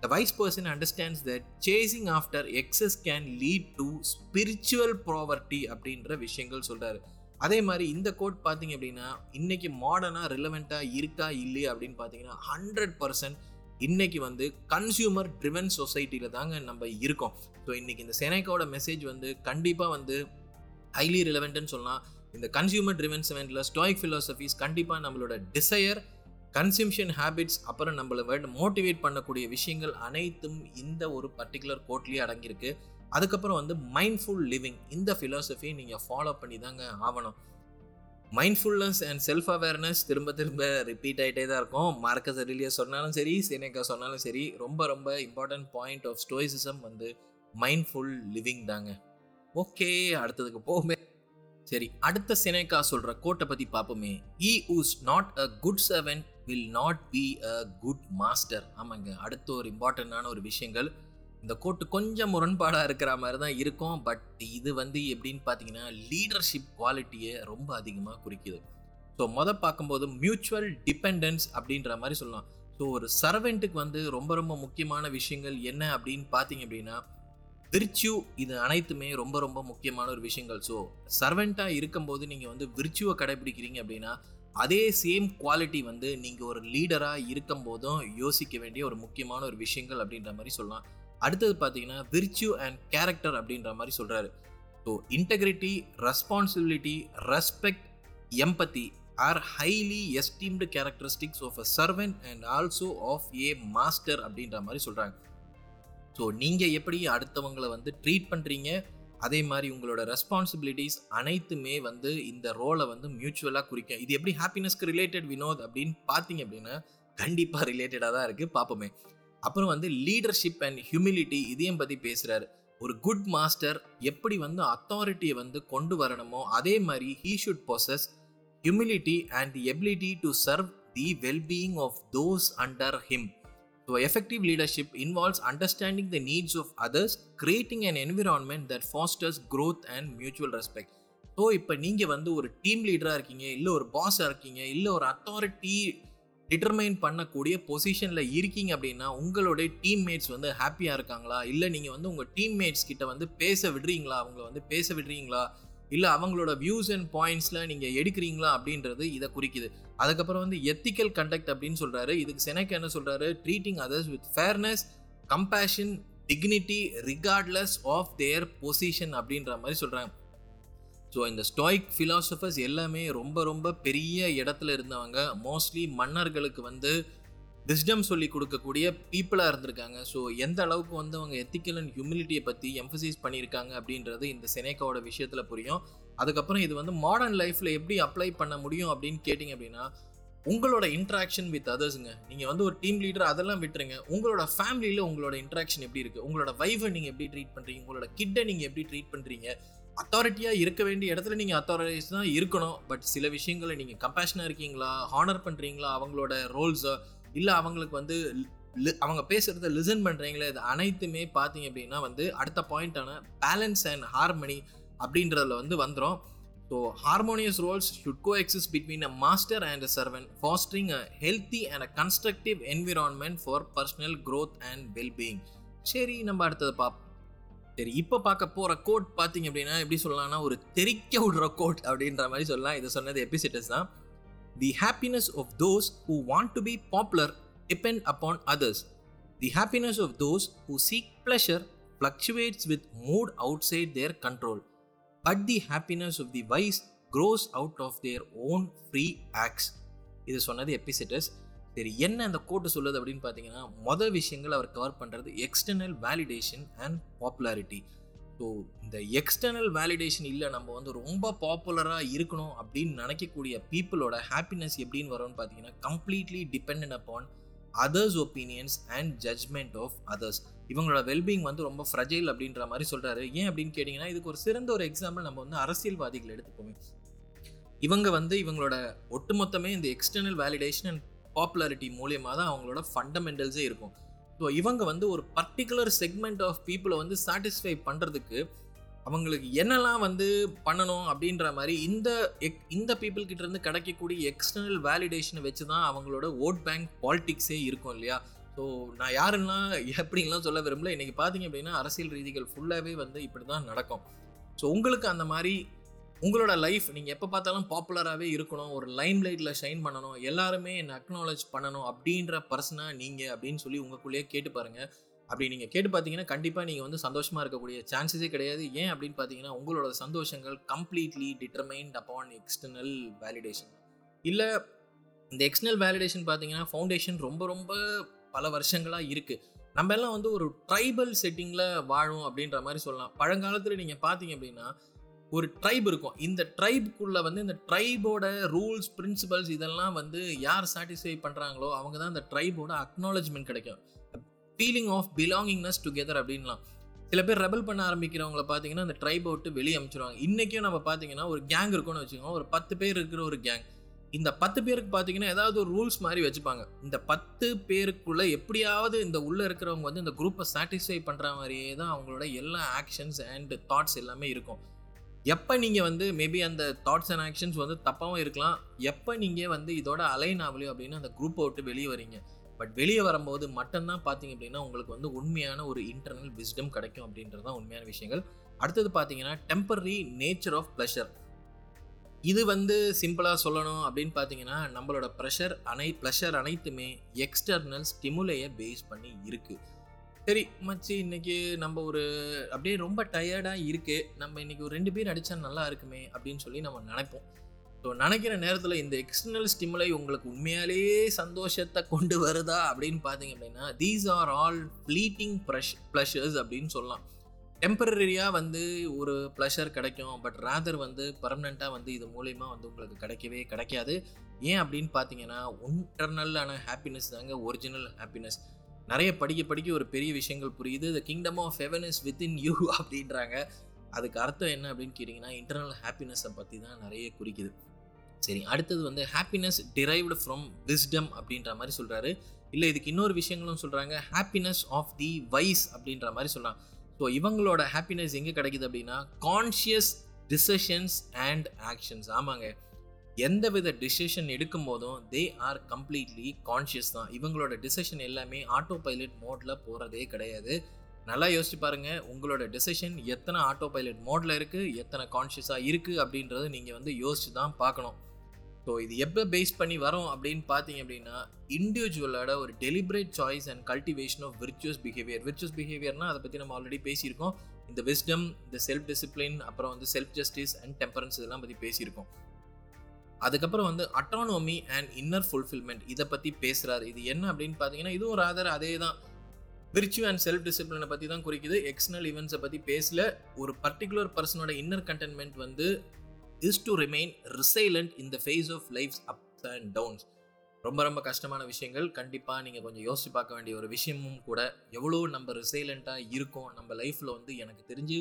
The wise person understands that chasing after excess can lead to spiritual poverty அப்படின்ற விஷயங்கள் சொல்கிறாரு அதே மாதிரி இந்த கோட் பார்த்தீங்க அப்படின்னா இன்னைக்கு மாடர்னாக ரிலவெண்ட்டாக இருக்கா இல்லையா அப்படின்னு பார்த்தீங்கன்னா ஹண்ட்ரட் பர்சன்ட் இன்னைக்கு வந்து கன்சியூமர் ட்ரிவன் சொசைட்டியில் தாங்க நம்ம இருக்கோம். ஸோ இன்னைக்கு இந்த செனைக்காவோட மெசேஜ் வந்து கண்டிப்பாக வந்து ஹைலி ரிலவெண்ட்டுன்னு சொல்லலாம். இந்த கன்சியூமர் ட்ரிவன் செவன்ட்டில் ஸ்டாய்க் ஃபிலாசபிஸ் கண்டிப்பாக நம்மளோட டிசையர் கன்சியூம்ஷன் ஹேபிட்ஸ் அப்புறம் நம்மளை வேர்ட் மோட்டிவேட் பண்ணக்கூடிய விஷயங்கள் அனைத்தும் இந்த ஒரு பர்டிகுலர் கோட்லேயே அடங்கியிருக்கு. அதுக்கப்புறம் வந்து மைண்ட்ஃபுல் லிவிங் இந்த ஃபிலாசபியை நீங்கள் ஃபாலோ பண்ணி தாங்க ஆகணும் மைண்ட்ஃபுல்னஸ் அண்ட் செல்ஃப் அவேர்னஸ் திரும்ப திரும்ப ரிப்பீட் ஆகிட்டே தான் இருக்கும். மார்க்கஸ் ரிலியஸ் சொன்னாலும் சரி சேனேக்கா சொன்னாலும் சரி ரொம்ப ரொம்ப இம்பார்ட்டன்ட் பாயிண்ட் ஆஃப் ஸ்டோயிசிசம் வந்து மைண்ட்ஃபுல் லிவிங் தாங்க. ஓகே அடுத்ததுக்கு போகுமே. சரி அடுத்த சினேக்கா சொல்கிற கோட்டை பற்றி பார்ப்போமே. He who's not a good servant will not be a good master ஆமாங்க அடுத்த ஒரு இம்பார்ட்டண்ட்டான ஒரு விஷயங்கள். இந்த கோட்டு கொஞ்சம் முரண்பாடாக இருக்கிற மாதிரி தான் இருக்கும். பட் இது வந்து எப்படின்னு பார்த்தீங்கன்னா லீடர்ஷிப் குவாலிட்டியை ரொம்ப அதிகமாக குறிக்குது. ஸோ மொதல் பார்க்கும்போது மியூச்சுவல் டிபெண்டன்ஸ் அப்படின்ற மாதிரி சொல்லலாம். ஸோ ஒரு சர்வெண்ட்டுக்கு வந்து ரொம்ப ரொம்ப முக்கியமான விஷயங்கள் என்ன அப்படின்னு பார்த்தீங்க அப்படின்னா விர்ச்சியூ இது அனைத்துமே ரொம்ப ரொம்ப முக்கியமான ஒரு விஷயங்கள். ஸோ சர்வெண்ட்டாக இருக்கும்போது நீங்கள் வந்து விர்ச்சுவை கடைபிடிக்கிறீங்க அப்படின்னா அதே சேம் குவாலிட்டி வந்து நீங்கள் ஒரு லீடராக இருக்கும் போதும் யோசிக்க வேண்டிய ஒரு முக்கியமான ஒரு விஷயங்கள் அப்படின்ற மாதிரி சொல்லலாம். அடுத்தது பார்த்தீங்கன்னா விர்ச்சியூ அண்ட் கேரக்டர் அப்படின்ற மாதிரி சொல்கிறாரு so integrity responsibility respect empathy are highly esteemed characteristics of a servant and also of a master அப்படின்ற மாதிரி சொல்கிறாங்க ஸோ நீங்கள் எப்படி அடுத்தவங்களை வந்து ட்ரீட் பண்ணுறீங்க அதே மாதிரி உங்களோட ரெஸ்பான்சிபிலிட்டிஸ் அனைத்துமே வந்து இந்த ரோலை வந்து மியூச்சுவலாக குறிக்கும். இது எப்படி ஹாப்பினஸ்க்கு ரிலேட்டட் வினோத் அப்படின்னு பார்த்தீங்க அப்படின்னா கண்டிப்பாக ரிலேட்டடாக தான் இருக்குது பார்ப்போமே. அப்புறம் வந்து லீடர்ஷிப் அண்ட் ஹியூமிலிட்டி இதையும் பற்றி பேசுகிறாரு ஒரு குட் மாஸ்டர் எப்படி வந்து அத்தாரிட்டியை வந்து கொண்டு வரணுமோ அதே மாதிரி he should possess humility and the ability to serve the wellbeing of those under him so effective leadership involves understanding the needs of others creating and environment that fosters growth and mutual respect so இப்போ நீங்கள் வந்து ஒரு team லீடராக இருக்கீங்க இல்லை ஒரு பாஸாக இருக்கீங்க இல்லை ஒரு அத்தாரிட்டி டிட்டர்மைன் பண்ணக்கூடிய பொசிஷனில் இருக்கீங்க அப்படின்னா உங்களுடைய டீம்மேட்ஸ் வந்து ஹாப்பியாக இருக்காங்களா? இல்லை நீங்கள் வந்து உங்கள் டீம்மேட்ஸ் கிட்ட வந்து பேச விடுறீங்களா? அவங்கள வந்து பேச விடுறீங்களா? இல்லை அவங்களோட வியூஸ் அண்ட் பாயிண்ட்ஸில் நீங்கள் எடுக்கிறீங்களா? அப்படின்றது இதை குறிக்குது. அதுக்கப்புறம் வந்து எத்திக்கல் கண்டக்ட் அப்படின்னு சொல்கிறாரு இதுக்கு செனக்கு என்ன சொல்கிறாரு treating others with fairness compassion dignity regardless of their position அப்படின்ற மாதிரி சொல்கிறாங்க ஸோ இந்த ஸ்டாய்க் ஃபிலாசபர்ஸ் எல்லாமே ரொம்ப ரொம்ப பெரிய இடத்துல இருந்தவங்க. மோஸ்ட்லி மன்னர்களுக்கு வந்து விஸ்டம் சொல்லி கொடுக்கக்கூடிய பீப்புளாக இருந்திருக்காங்க. ஸோ எந்த அளவுக்கு வந்து அவங்க எத்திக்கல் அண்ட் ஹியூமிலிட்டியை பற்றி எம்ஃபசைஸ் பண்ணியிருக்காங்க அப்படின்றது இந்த செனேக்காவோட விஷயத்தில் புரியும். அதுக்கப்புறம் இது வந்து மாடர்ன் லைஃப்பில் எப்படி அப்ளை பண்ண முடியும் அப்படின்னு கேட்டிங்க அப்படின்னா உங்களோட இன்ட்ராக்ஷன் வித் அதர்ஸுங்க நீங்கள் வந்து ஒரு டீம் லீடர் அதெல்லாம் விட்டுருங்க. உங்களோட ஃபேமிலியில் உங்களோட இன்ட்ராக்ஷன் எப்படி இருக்குது உங்களோட வைஃபை நீங்கள் எப்படி ட்ரீட் பண்ணுறீங்க உங்களோட கிட்டை நீங்கள் எப்படி ட்ரீட் பண்ணுறீங்க அத்தாரிட்டியாக இருக்க வேண்டிய இடத்துல நீங்கள் அத்தாரிட்டிஸ் தான் இருக்கணும். பட் சில விஷயங்களை நீங்கள் கம்பேஷனாக இருக்கீங்களா? ஹானர் பண்ணுறீங்களா அவங்களோட ரோல்ஸை இல்லை அவங்களுக்கு வந்து அவங்க பேசுகிறத லிசன் பண்ணுறீங்களே இது அனைத்துமே பார்த்தீங்க அப்படின்னா வந்து அடுத்த பாயிண்டான பேலன்ஸ் அண்ட் ஹார்மனி அப்படின்றதுல வந்து வந்துடும் so harmonious roles should coexist between a master and a servant fostering a healthy and a constructive environment for personal growth and wellbeing சரி நம்ம அடுத்தது பார்ப்போம் சரி இப்போ பார்க்க போகிற கோட் பார்த்தீங்க அப்படின்னா எப்படி சொல்லலாம்னா ஒரு தெரிக்க விடுற கோட் அப்படின்ற மாதிரி சொல்லலாம். இதை சொன்னது எபிசிட்டஸ் தான். The happiness of those who want to be popular depend upon others the happiness of those who seek pleasure fluctuates with mood outside their control but the happiness of the wise grows out of their own free acts இது சொன்னது எபிசிட்டஸ் சரி என்ன அந்த கோட்டு சொல்லுது அப்படின்னு பார்த்தீங்கன்னா மொதல் விஷயங்கள் அவர் கவர் பண்ணுறது external validation and popularity so இந்த எக்ஸ்டர்னல் வேலிடேஷன் இல்லை நம்ம வந்து ரொம்ப பாப்புலராக இருக்கணும் அப்படின்னு நினைக்கக்கூடிய பீப்புளோட ஹாப்பினஸ் எப்படின்னு வரும்னு பார்த்தீங்கன்னா completely depend upon others opinions and judgment of others இவங்களோட வெல்பீங் வந்து ரொம்ப ஃப்ரஜைல் அப்படின்ற மாதிரி சொல்கிறாரு ஏன் அப்படின்னு கேட்டிங்கன்னா இதுக்கு ஒரு சிறந்த ஒரு எக்ஸாம்பிள் நம்ம வந்து அரசியல்வாதிகள் எடுத்துப்போமே. இவங்க வந்து இவங்களோட ஒட்டுமொத்தமே இந்த எக்ஸ்டர்னல் வேலிடேஷன் அண்ட் பாப்புலாரிட்டி மூலியமாக தான் அவங்களோட ஃபண்டமெண்டல்ஸே இருக்கும். ஸோ இவங்க வந்து ஒரு பர்டிகுலர் செக்மெண்ட் ஆஃப் பீப்புளை வந்து சாட்டிஸ்ஃபை பண்ணுறதுக்கு அவங்களுக்கு என்னெல்லாம் வந்து பண்ணணும் அப்படின்ற மாதிரி இந்த எக் இந்த பீப்புள் இருந்து கிடைக்கக்கூடிய எக்ஸ்டர்னல் வேலிடேஷனை வச்சு தான் அவங்களோட ஓட் பேங்க் பாலிட்டிக்ஸே இருக்கும் இல்லையா? ஸோ நான் யாருன்னா எப்படின்லாம் சொல்ல விரும்பல. இன்றைக்கி பார்த்தீங்க அப்படின்னா அரசியல் ரீதிகள் ஃபுல்லாகவே வந்து இப்படி தான் நடக்கும். ஸோ உங்களுக்கு அந்த மாதிரி உங்களோட லைஃப் நீங்கள் எப்போ பார்த்தாலும் பாப்புலராகவே இருக்கணும் ஒரு லைம் லைட்டில் ஷைன் பண்ணணும் எல்லாருமே என்னை அக்னாலேஜ் பண்ணணும் அப்படின்ற பர்சனாக நீங்கள் அப்படின்னு சொல்லி உங்களுக்குள்ளேயே கேட்டு பாருங்கள் அப்படி நீங்கள் கேட்டு பார்த்தீங்கன்னா கண்டிப்பாக நீங்கள் வந்து சந்தோஷமாக இருக்கக்கூடிய சான்சஸே கிடையாது. ஏன் அப்படின்னு பார்த்தீங்கன்னா உங்களோட சந்தோஷங்கள் completely determined upon external validation இல்லை இந்த எக்ஸ்டர்னல் வேலிடேஷன் பார்த்தீங்கன்னா ஃபவுண்டேஷன் ரொம்ப ரொம்ப பல வருஷங்களாக இருக்குது நம்ம எல்லாம் வந்து ஒரு ட்ரைபல் செட்டிங்கில் வாழும் அப்படின்ற மாதிரி சொல்லலாம். பழங்காலத்தில் நீங்கள் பார்த்தீங்க அப்படின்னா ஒரு ட்ரைப் இருக்கும். இந்த ட்ரைபுக்குள்ளே வந்து இந்த ட்ரைபோட ரூல்ஸ் பிரின்சிபல்ஸ் இதெல்லாம் வந்து யார் சாட்டிஸ்ஃபை பண்ணுறாங்களோ அவங்க தான் இந்த ட்ரைபோட அக்னாலஜ்மெண்ட் கிடைக்கும். ஃபீலிங் ஆஃப் பிலாங்கிங்னஸ் டுகெதர் அப்படின்லாம். சில பேர் ரெபல் பண்ண ஆரம்பிக்கிறவங்கள பார்த்தீங்கன்னா அந்த ட்ரைபை விட்டு வெளியே அமைச்சிருவாங்க. இன்றைக்கும் நம்ம பார்த்தீங்கன்னா ஒரு கேங் இருக்கும்னு வச்சுக்கோங்க. ஒரு பத்து பேர் இருக்கிற ஒரு கேங் இந்த பத்து பேருக்கு பார்த்தீங்கன்னா ஏதாவது ஒரு ரூல்ஸ் மாதிரி வச்சுப்பாங்க. இந்த பத்து பேருக்குள்ளே எப்படியாவது இந்த உள்ளே இருக்கிறவங்க வந்து இந்த குரூப்பை சாட்டிஸ்ஃபை பண்ணுற மாதிரியே தான் அவங்களோட எல்லா ஆக்ஷன்ஸ் அண்ட் தாட்ஸ் எல்லாமே இருக்கும். எப்போ நீங்கள் வந்து மேபி அந்த தாட்ஸ் அண்ட் ஆக்ஷன்ஸ் வந்து தப்பாகவும் இருக்கலாம். எப்போ நீங்கள் வந்து இதோட அலைன் ஆகலையோ அப்படின்னு அந்த குரூப்பை விட்டு வெளியே வரீங்க. பட் வெளியே வரும்போது மட்டும்தான் பார்த்தீங்க அப்படின்னா உங்களுக்கு வந்து உண்மையான ஒரு இன்டர்னல் விஸ்டம் கிடைக்கும் அப்படின்றது தான் உண்மையான விஷயங்கள். அடுத்தது பார்த்தீங்கன்னா டெம்பரரி நேச்சர் ஆஃப் ப்ளஷர் இது வந்து சிம்பிளாக சொல்லணும் அப்படின்னு பார்த்தீங்கன்னா நம்மளோட ப்ரெஷர் அனை ப்ளஷர் அனைத்துமே எக்ஸ்டர்னல் ஸ்டிமுலையை பேஸ் பண்ணி இருக்குது சரி மச்சி இன்னைக்கு நம்ம ஒரு அப்படியே ரொம்ப டயர்டாக இருக்குது நம்ம இன்னைக்கு ஒரு ரெண்டு பேர் அடித்தா நல்லா இருக்குமே அப்படின்னு சொல்லி நம்ம நினைப்போம். ஸோ நினைக்கிற நேரத்தில் இந்த எக்ஸ்டர்னல் ஸ்டிமுலை உங்களுக்கு உண்மையாலேயே சந்தோஷத்தை கொண்டு வருதா அப்படின்னு பார்த்தீங்க அப்படின்னா these are all fleeting plush pleasures அப்படின்னு சொல்லலாம். டெம்பரரியாக வந்து ஒரு ப்ளஷர் கிடைக்கும் பட் ரேதர் வந்து பர்மனெண்ட்டாக வந்து இது மூலயமா வந்து உங்களுக்கு கிடைக்கவே கிடைக்காது. ஏன் அப்படின்னு பார்த்தீங்கன்னா இன்டர்னலான ஹாப்பினஸ் தாங்க ஒரிஜினல் ஹாப்பினஸ் நிறைய படிக்க படிக்க ஒரு பெரிய விஷயங்கள் புரியுது. The kingdom of heaven is within you அப்படின்றாங்க. அதுக்கு அர்த்தம் என்ன அப்படின்னு கேட்டிங்கன்னா இன்டர்னல் ஹாப்பினஸை பற்றி தான் நிறைய குறிக்குது. சரி அடுத்தது வந்து ஹாப்பினஸ் டிரைவ்டு ஃப்ரம் விஸ்டம் அப்படின்ற மாதிரி சொல்கிறாரு இல்லை இதுக்கு இன்னொரு விஷயங்களும் சொல்கிறாங்க ஹாப்பினஸ் ஆஃப் தி வைஸ் அப்படின்ற மாதிரி சொல்கிறாங்க ஸோ இவங்களோட ஹாப்பினஸ் எங்கே கிடைக்குது அப்படின்னா கான்ஷியஸ் டிசிஷன்ஸ் அண்ட் ஆக்ஷன்ஸ் ஆமாங்க. எந்த வித டிசிஷன் எடுக்கும் போதும் தே ஆர் கம்ப்ளீட்லி கான்ஷியஸ் தான். இவங்களோட டிசிஷன் எல்லாமே ஆட்டோ பைலட் மோடில் போகிறதே கிடையாது. நல்லா யோசிச்சு பாருங்க உங்களோட டிசிஷன் எத்தனை ஆட்டோ பைலட் மோடில் இருக்குது எத்தனை கான்ஷியஸாக இருக்குது அப்படின்றது நீங்கள் வந்து யோசிச்சு தான் பார்க்கணும். ஸோ இது எப்போ பேஸ் பண்ணி வரோம் அப்படின்னு பார்த்தீங்க அப்படின்னா இண்டிவிஜுவலோட ஒரு deliberate choice and cultivation of virtuous behaviour virtuous பிஹேவியர்னா அதை பற்றி நம்ம ஆல்ரெடி பேசியிருக்கோம். இந்த விஸ்டம் இந்த செல்ஃப் டிசிப்ளின் அப்புறம் வந்து செல்ஃப் ஜஸ்டிஸ் அண்ட் டெம்பரன்ஸ் இதெல்லாம் பற்றி பேசியிருக்கோம். அதுக்கப்புறம் வந்து அட்டானோமி அண்ட் இன்னர் ஃபுல்ஃபில்மெண்ட் இதை பற்றி பேசுகிறாரு இது என்ன அப்படின்னு பார்த்தீங்கன்னா இதுவும் ராதர் அதே தான் விர்ச்சு அண்ட் செல்ஃப் டிசிப்ளினை பற்றி தான் குறிக்குது. எக்ஸ்டர்னல் ஈவெண்ட்ஸை பற்றி பேசல. ஒரு பர்டிகுலர் பர்சனோட இன்னர் கண்டென்மெண்ட் வந்து is to remain resilient in the face of life's ups and downs ரொம்ப ரொம்ப கஷ்டமான விஷயங்கள். கண்டிப்பாக நீங்கள் கொஞ்சம் யோசிச்சு பார்க்க வேண்டிய ஒரு விஷயமும் கூட எவ்வளோ நம்ம ரிசைலண்ட்டாக இருக்கோம். நம்ம லைஃப்பில் வந்து எனக்கு தெரிஞ்சு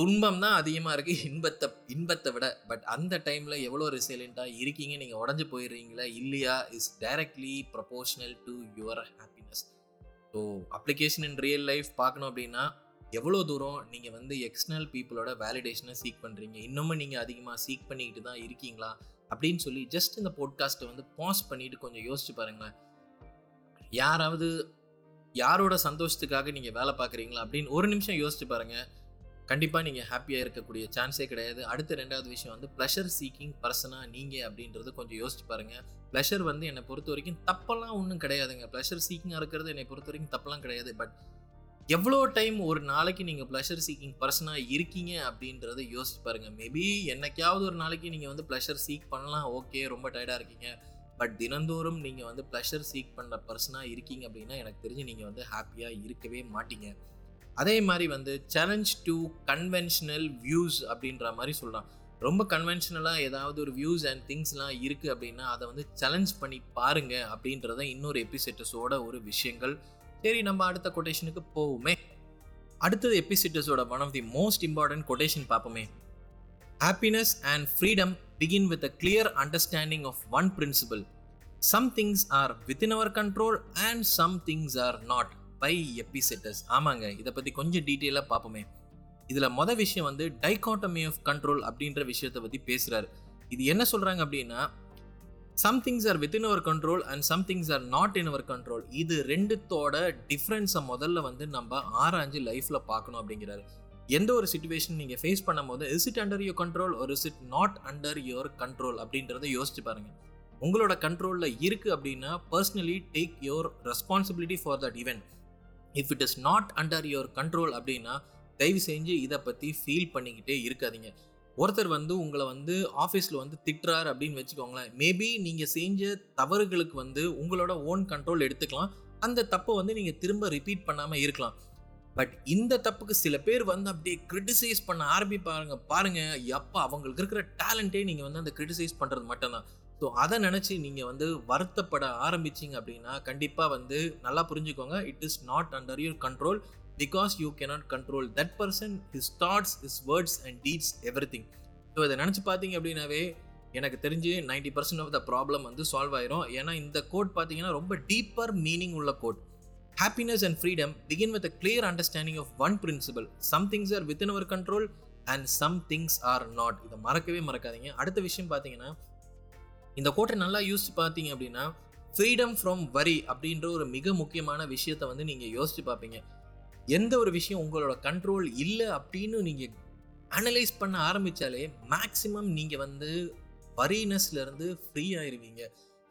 துன்பம் தான் அதிகமாக இருக்குது இன்பத்தை இன்பத்தை விட. பட் அந்த டைமில் எவ்வளோ ரிசைலண்ட்டாக இருக்கீங்க? நீங்கள் உடஞ்சி போயிடுறீங்களா? இல்லையா? Is directly proportional to your happiness so application in real life பார்க்கணும் அப்படின்னா எவ்வளோ தூரம் நீங்கள் வந்து எக்ஸ்டர்னல் பீப்புளோட வேலிடேஷனை சீக் பண்ணுறீங்க இன்னமும் நீங்கள் அதிகமாக சீக் பண்ணிக்கிட்டு தான் இருக்கீங்களா? அப்படின்னு சொல்லி ஜஸ்ட் இந்த போட்காஸ்ட்டை வந்து பாஸ் பண்ணிவிட்டு கொஞ்சம் யோசிச்சு பாருங்களேன். யாராவது யாரோட சந்தோஷத்துக்காக நீங்கள் வேலை பார்க்குறீங்களா? அப்படின்னு ஒரு நிமிஷம் யோசிச்சு பாருங்கள் கண்டிப்பாக நீங்கள் ஹாப்பியாக இருக்கக்கூடிய சான்ஸே கிடையாது. அடுத்த ரெண்டாவது விஷயம் வந்து ப்ளஷர் சீக்கிங் பர்சனாக நீங்கள் அப்படின்றது கொஞ்சம் யோசிச்சு பாருங்கள் ப்ளஷர் வந்து என்னை பொறுத்த வரைக்கும் தப்பெல்லாம் ஒன்றும் கிடையாதுங்க. ப்ளஷர் சீக்கிங்காக இருக்கிறது என்னை பொறுத்த வரைக்கும் தப்பெல்லாம் கிடையாது. பட் எவ்வளோ டைம் ஒரு நாளைக்கு நீங்கள் ப்ளஷர் சீக்கிங் பர்சனாக இருக்கீங்க அப்படின்றத யோசிச்சு பாருங்கள் மேபி என்னைக்காவது ஒரு நாளைக்கு நீங்கள் வந்து ப்ளஷர் சீக் பண்ணலாம். ஓகே ரொம்ப டயர்டாக இருக்கீங்க. பட் தினந்தோறும் நீங்கள் வந்து ப்ளஷர் சீக் பண்ணுற பர்சனாக இருக்கீங்க அப்படின்னா எனக்கு தெரிஞ்சு நீங்கள் வந்து ஹாப்பியாக இருக்கவே மாட்டீங்க. அதே மாதிரி வந்து சேலஞ்ச் டு கன்வென்ஷனல் வியூஸ் அப்படின்ற மாதிரி சொல்லலாம் ரொம்ப கன்வென்ஷனலாக ஏதாவது ஒரு வியூஸ் அண்ட் திங்ஸ்லாம் இருக்குது அப்படின்னா அதை வந்து சேலஞ்ச் பண்ணி பாருங்க அப்படின்றத இன்னொரு எபிசெட்டஸோட ஒரு விஷயங்கள். சரி நம்ம அடுத்த கொட்டேஷனுக்கு போவோமே. அடுத்தது எபிசிட்டஸோட one of the most important quotation பார்ப்போமே. Happiness and freedom begin with a clear understanding of one principle some things are within our control and some things are not by Epictetus. ஆமாங்க இதை பற்றி கொஞ்சம் டீட்டெயிலாக பார்ப்போமே. இதில் மொதல் விஷயம் வந்து டைகாட்டமி ஆஃப் கண்ட்ரோல் அப்படின்ற விஷயத்தை பற்றி பேசுகிறாரு இது என்ன சொல்கிறாங்க அப்படின்னா some things are within our control and some things are not in our control இது ரெண்டுத்தோட டிஃப்ரென்ஸை முதல்ல வந்து நம்ம ஆராய்ஞ்சு லைஃப்பில் பார்க்கணும் அப்படிங்கிறாரு. எந்த ஒரு சுச்சுவேஷன் நீங்கள் ஃபேஸ் பண்ணும்போது is it under your control or is it not under your control அப்படின்றத யோசிச்சு பாருங்கள் உங்களோட கண்ட்ரோலில் இருக்குது அப்படின்னா personally take your responsibility for that event if it is not under your control அப்படின்னா தயவு செஞ்சு இதை பற்றி ஃபீல் பண்ணிக்கிட்டே இருக்காதீங்க. ஒருத்தர் வந்து உங்களை வந்து ஆஃபீஸில் வந்து திட்டுறாரு அப்படின்னு வச்சுக்கோங்களேன். மேபி நீங்கள் செஞ்ச தவறுகளுக்கு வந்து உங்களோட ஓன் கண்ட்ரோல் எடுத்துக்கலாம். அந்த தப்பை வந்து நீங்கள் திரும்ப ரிப்பீட் பண்ணாமல் இருக்கலாம். பட் இந்த தப்புக்கு சில பேர் வந்து அப்படியே கிரிட்டிசைஸ் பண்ண ஆரம்பிப்பாருங்க. பாருங்க எப்போ அவங்களுக்கு இருக்கிற டேலண்ட்டே நீங்கள் வந்து அந்த கிரிட்டிசைஸ் பண்ணுறது மட்டும்தான். ஸோ அதை நினச்சி நீங்கள் வந்து வருத்தப்பட ஆரம்பிச்சிங்க அப்படின்னா கண்டிப்பாக வந்து நல்லா புரிஞ்சுக்கோங்க. It is not under your control because you cannot control that person his thoughts his words and deeds everything so இதை நினச்சி பார்த்தீங்க அப்படின்னாவே எனக்கு தெரிஞ்சு ninety percent of the problem வந்து சால்வ் ஆயிரும். ஏன்னா இந்த கோட் பார்த்தீங்கன்னா ரொம்ப டீப்பர் மீனிங் உள்ள quote happiness and freedom begin with a clear understanding of one principle some things are within our control and some things are not இதை மறக்கவே மறக்காதீங்க. அடுத்த விஷயம் பார்த்தீங்கன்னா இந்த கோட்டை நல்லா யோசிச்சு பார்த்தீங்க அப்படின்னா ஃப்ரீடம் ஃப்ரம் வரி அப்படின்ற ஒரு மிக முக்கியமான விஷயத்தை வந்து நீங்கள் யோசிச்சு பார்ப்பீங்க. எந்த ஒரு விஷயம் உங்களோட கண்ட்ரோல் இல்லை அப்படின்னு நீங்கள் அனலைஸ் பண்ண ஆரம்பித்தாலே மேக்ஸிமம் நீங்கள் வந்து வரினஸ்லேருந்து ஃப்ரீ ஆயிருவீங்க.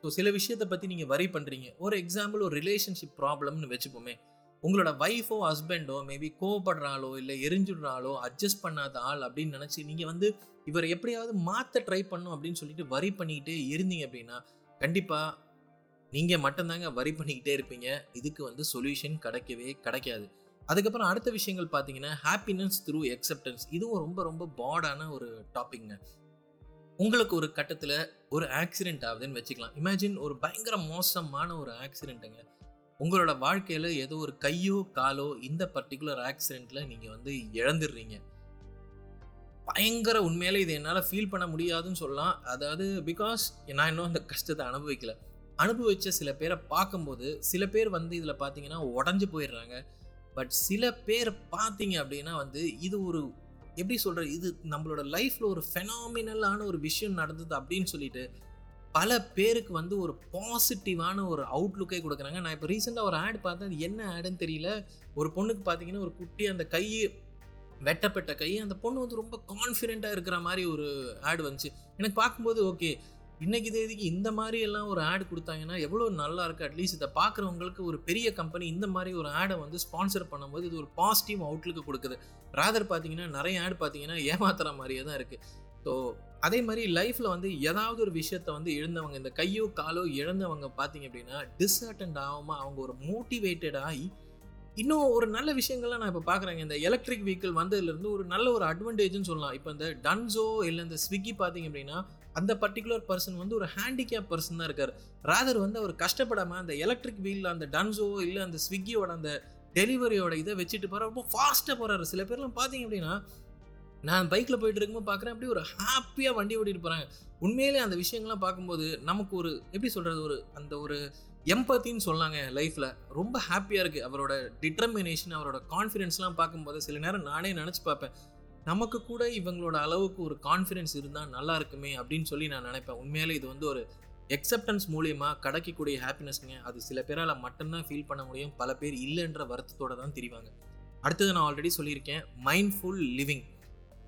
ஸோ சில விஷயத்தை பற்றி நீங்கள் வரி பண்ணுறீங்க ஒரு எக்ஸாம்பிள் ஒரு ரிலேஷன்ஷிப் ப்ராப்ளம்னு வச்சுப்போமே. உங்களோட ஒய்ஃபோ ஹஸ்பண்டோ மேபி கோவப்படுறாளோ இல்லை எரிஞ்சுடுறாளோ அட்ஜஸ்ட் பண்ணாத ஆள் அப்படின்னு நினச்சி நீங்கள் வந்து இவரை எப்படியாவது மாற்ற ட்ரை பண்ணும் அப்படின்னு சொல்லிட்டு வரி பண்ணிக்கிட்டே இருந்தீங்க அப்படின்னா கண்டிப்பாக நீங்கள் மட்டும்தாங்க வரி பண்ணிக்கிட்டே இருப்பீங்க. இதுக்கு வந்து சொல்யூஷன் கிடைக்கவே கிடைக்காது. அதுக்கப்புறம் அடுத்த விஷயங்கள் பார்த்தீங்கன்னா ஹாப்பினஸ் த்ரூ எக்ஸப்டன்ஸ் இதுவும் ரொம்ப ரொம்ப பாடான ஒரு டாபிக்ங்க உங்களுக்கு ஒரு கட்டத்தில் ஒரு ஆக்சிடென்ட் ஆகுதுன்னு வச்சுக்கலாம். இமேஜின் ஒரு பயங்கர மோசமான ஒரு ஆக்சிடென்ட்டுங்க உங்களோட வாழ்க்கையில் ஏதோ ஒரு கையோ காலோ இந்த பர்டிகுலர் ஆக்சிடெண்ட்டில் நீங்கள் வந்து இழந்துடுறீங்க. பயங்கர உண்மையில் இது என்னால் ஃபீல் பண்ண முடியாதுன்னு சொல்லலாம். அதாவது பிகாஸ் நான் இன்னும் அந்த கஷ்டத்தை அனுபவிக்கல. அனுபவிச்ச சில பேரை பார்க்கும்போது சில பேர் வந்து இதில் பார்த்தீங்கன்னா உடஞ்சி போயிடுறாங்க. பட் சில பேர் பார்த்தீங்க அப்படின்னா வந்து இது ஒரு எப்படி சொல்கிறது இது நம்மளோட லைஃப்பில் ஒரு ஃபெனாமினலான ஒரு விஷயம் நடந்தது அப்படின்னு சொல்லிட்டு பல பேருக்கு வந்து ஒரு பாசிட்டிவான ஒரு அவுட்லுக்கே கொடுக்குறாங்க. நான் இப்போ ரீசெண்டாக ஒரு ஆட் பார்த்தேன். அது என்ன ஆடுன்னு தெரியல. ஒரு பொண்ணுக்கு பார்த்தீங்கன்னா ஒரு குட்டி அந்த கை வெட்டப்பட்ட கை அந்த பொண்ணு வந்து ரொம்ப கான்ஃபிடென்ட்டாக இருக்கிற மாதிரி ஒரு ஆடு வந்துச்சு. எனக்கு பார்க்கும்போது ஓகே இன்னைக்கு தேதிக்கு இந்த மாதிரி எல்லாம் ஒரு ஆட் கொடுத்தாங்கன்னா எவ்வளோ நல்லா இருக்குது அட்லீஸ்ட் இதை பார்க்குறவங்களுக்கு ஒரு பெரிய கம்பெனி இந்த மாதிரி ஒரு ஆடை வந்து ஸ்பான்சர் பண்ணும்போது இது ஒரு பாசிட்டிவ் அவுட்லுக்கு கொடுக்குது. ராதர் பார்த்தீங்கன்னா நிறைய ஆட் பார்த்தீங்கன்னா ஏமாத்துற மாதிரியே தான் இருக்குது ஸோ அதே மாதிரி லைஃப்பில் வந்து ஏதாவது ஒரு விஷயத்த வந்து இழந்தவங்க இந்த கையோ காலோ இழந்தவங்க பார்த்தீங்க அப்படின்னா டிஸ்அட்டன்ட் ஆகாமல் அவங்க ஒரு மோட்டிவேட்டட் ஆகி இன்னும் ஒரு நல்ல விஷயங்கள்லாம் நான் இப்போ பார்க்குறேங்க. இந்த எலக்ட்ரிக் வெஹிக்கிள் வந்ததுலேருந்து ஒரு நல்ல ஒரு அட்வான்டேஜ்னு சொல்லலாம். இப்போ இந்த டன்ஸோ இல்லை இந்த ஸ்விக்கி பார்த்தீங்க அப்படின்னா அந்த பர்டிகுலர் பர்சன் வந்து ஒரு ஹேண்டிகேப் பர்சன் தான் இருக்கார். ராதர் வந்து அவர் கஷ்டப்படாமல் அந்த எலக்ட்ரிக் வீல் அந்த டன்ஸோ இல்லை அந்த ஸ்விக்கியோட அந்த டெலிவரியோட இதை வச்சுட்டு போகிற ரொம்ப ஃபாஸ்ட்டாக போகிறாரு சில பேர்லாம் பார்த்தீங்க அப்படின்னா நான் பைக்கில் போயிட்டு இருக்கும்போது பார்க்குறேன் அப்படியே ஒரு ஹாப்பியாக வண்டி ஓட்டிட்டு போகிறாங்க உண்மையிலே அந்த விஷயங்கள்லாம் பார்க்கும்போது நமக்கு ஒரு எப்படி சொல்கிறது ஒரு அந்த ஒரு எம்பத்தின்னு சொல்லாங்க லைஃப்பில் ரொம்ப ஹாப்பியாக இருக்குது அவரோட டிட்டர்மினேஷன் அவரோட கான்ஃபிடென்ஸ்லாம் பார்க்கும்போது சில நேரம் நானே நினச்சி பார்ப்பேன். நமக்கு கூட இவங்களோட அளவுக்கு ஒரு கான்ஃபிடென்ஸ் இருந்தால் நல்லா இருக்குமே அப்படின்னு சொல்லி நான் நினைப்பேன். உண்மையிலே இது வந்து ஒரு எக்ஸப்டன்ஸ் மூலியமாக கிடைக்கக்கூடிய ஹாப்பினஸ்ங்க அது சில பேரால் மட்டும்தான் ஃபீல் பண்ண முடியும். பல பேர் இல்லைன்ற வருத்தத்தோடு தான் தெரிவாங்க. அடுத்தது நான் ஆல்ரெடி சொல்லியிருக்கேன் மைண்ட்ஃபுல் லிவிங்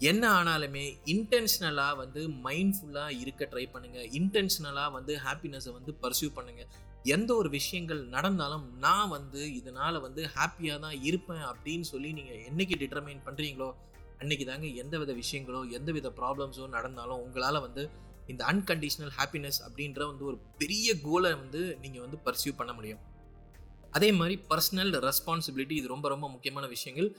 என்ன ஆனாலுமே இன்டென்ஷனலாக வந்து மைண்ட்ஃபுல்லாக இருக்க ட்ரை பண்ணுங்கள் இன்டென்ஷனலாக வந்து ஹாப்பினஸை வந்து பர்சியூ பண்ணுங்கள் எந்த ஒரு விஷயங்கள் நடந்தாலும் நான் வந்து இதனால் வந்து ஹாப்பியாக தான் இருப்பேன் அப்படின்னு சொல்லி நீங்கள் என்றைக்கு டிட்டர்மைன் பண்ணுறீங்களோ அன்னைக்கு தாங்க எந்த வித விஷயங்களோ எந்த வித ப்ராப்ளம்ஸோ நடந்தாலும் உங்களால் வந்து இந்த அன்கண்டிஷனல் ஹாப்பினஸ் அப்படின்ற வந்து ஒரு பெரிய கோலை வந்து நீங்கள் வந்து பர்சியூ பண்ண முடியும். அதே மாதிரி பர்சனல் ரெஸ்பான்சிபிலிட்டி இது ரொம்ப ரொம்ப முக்கியமான விஷயங்கள்.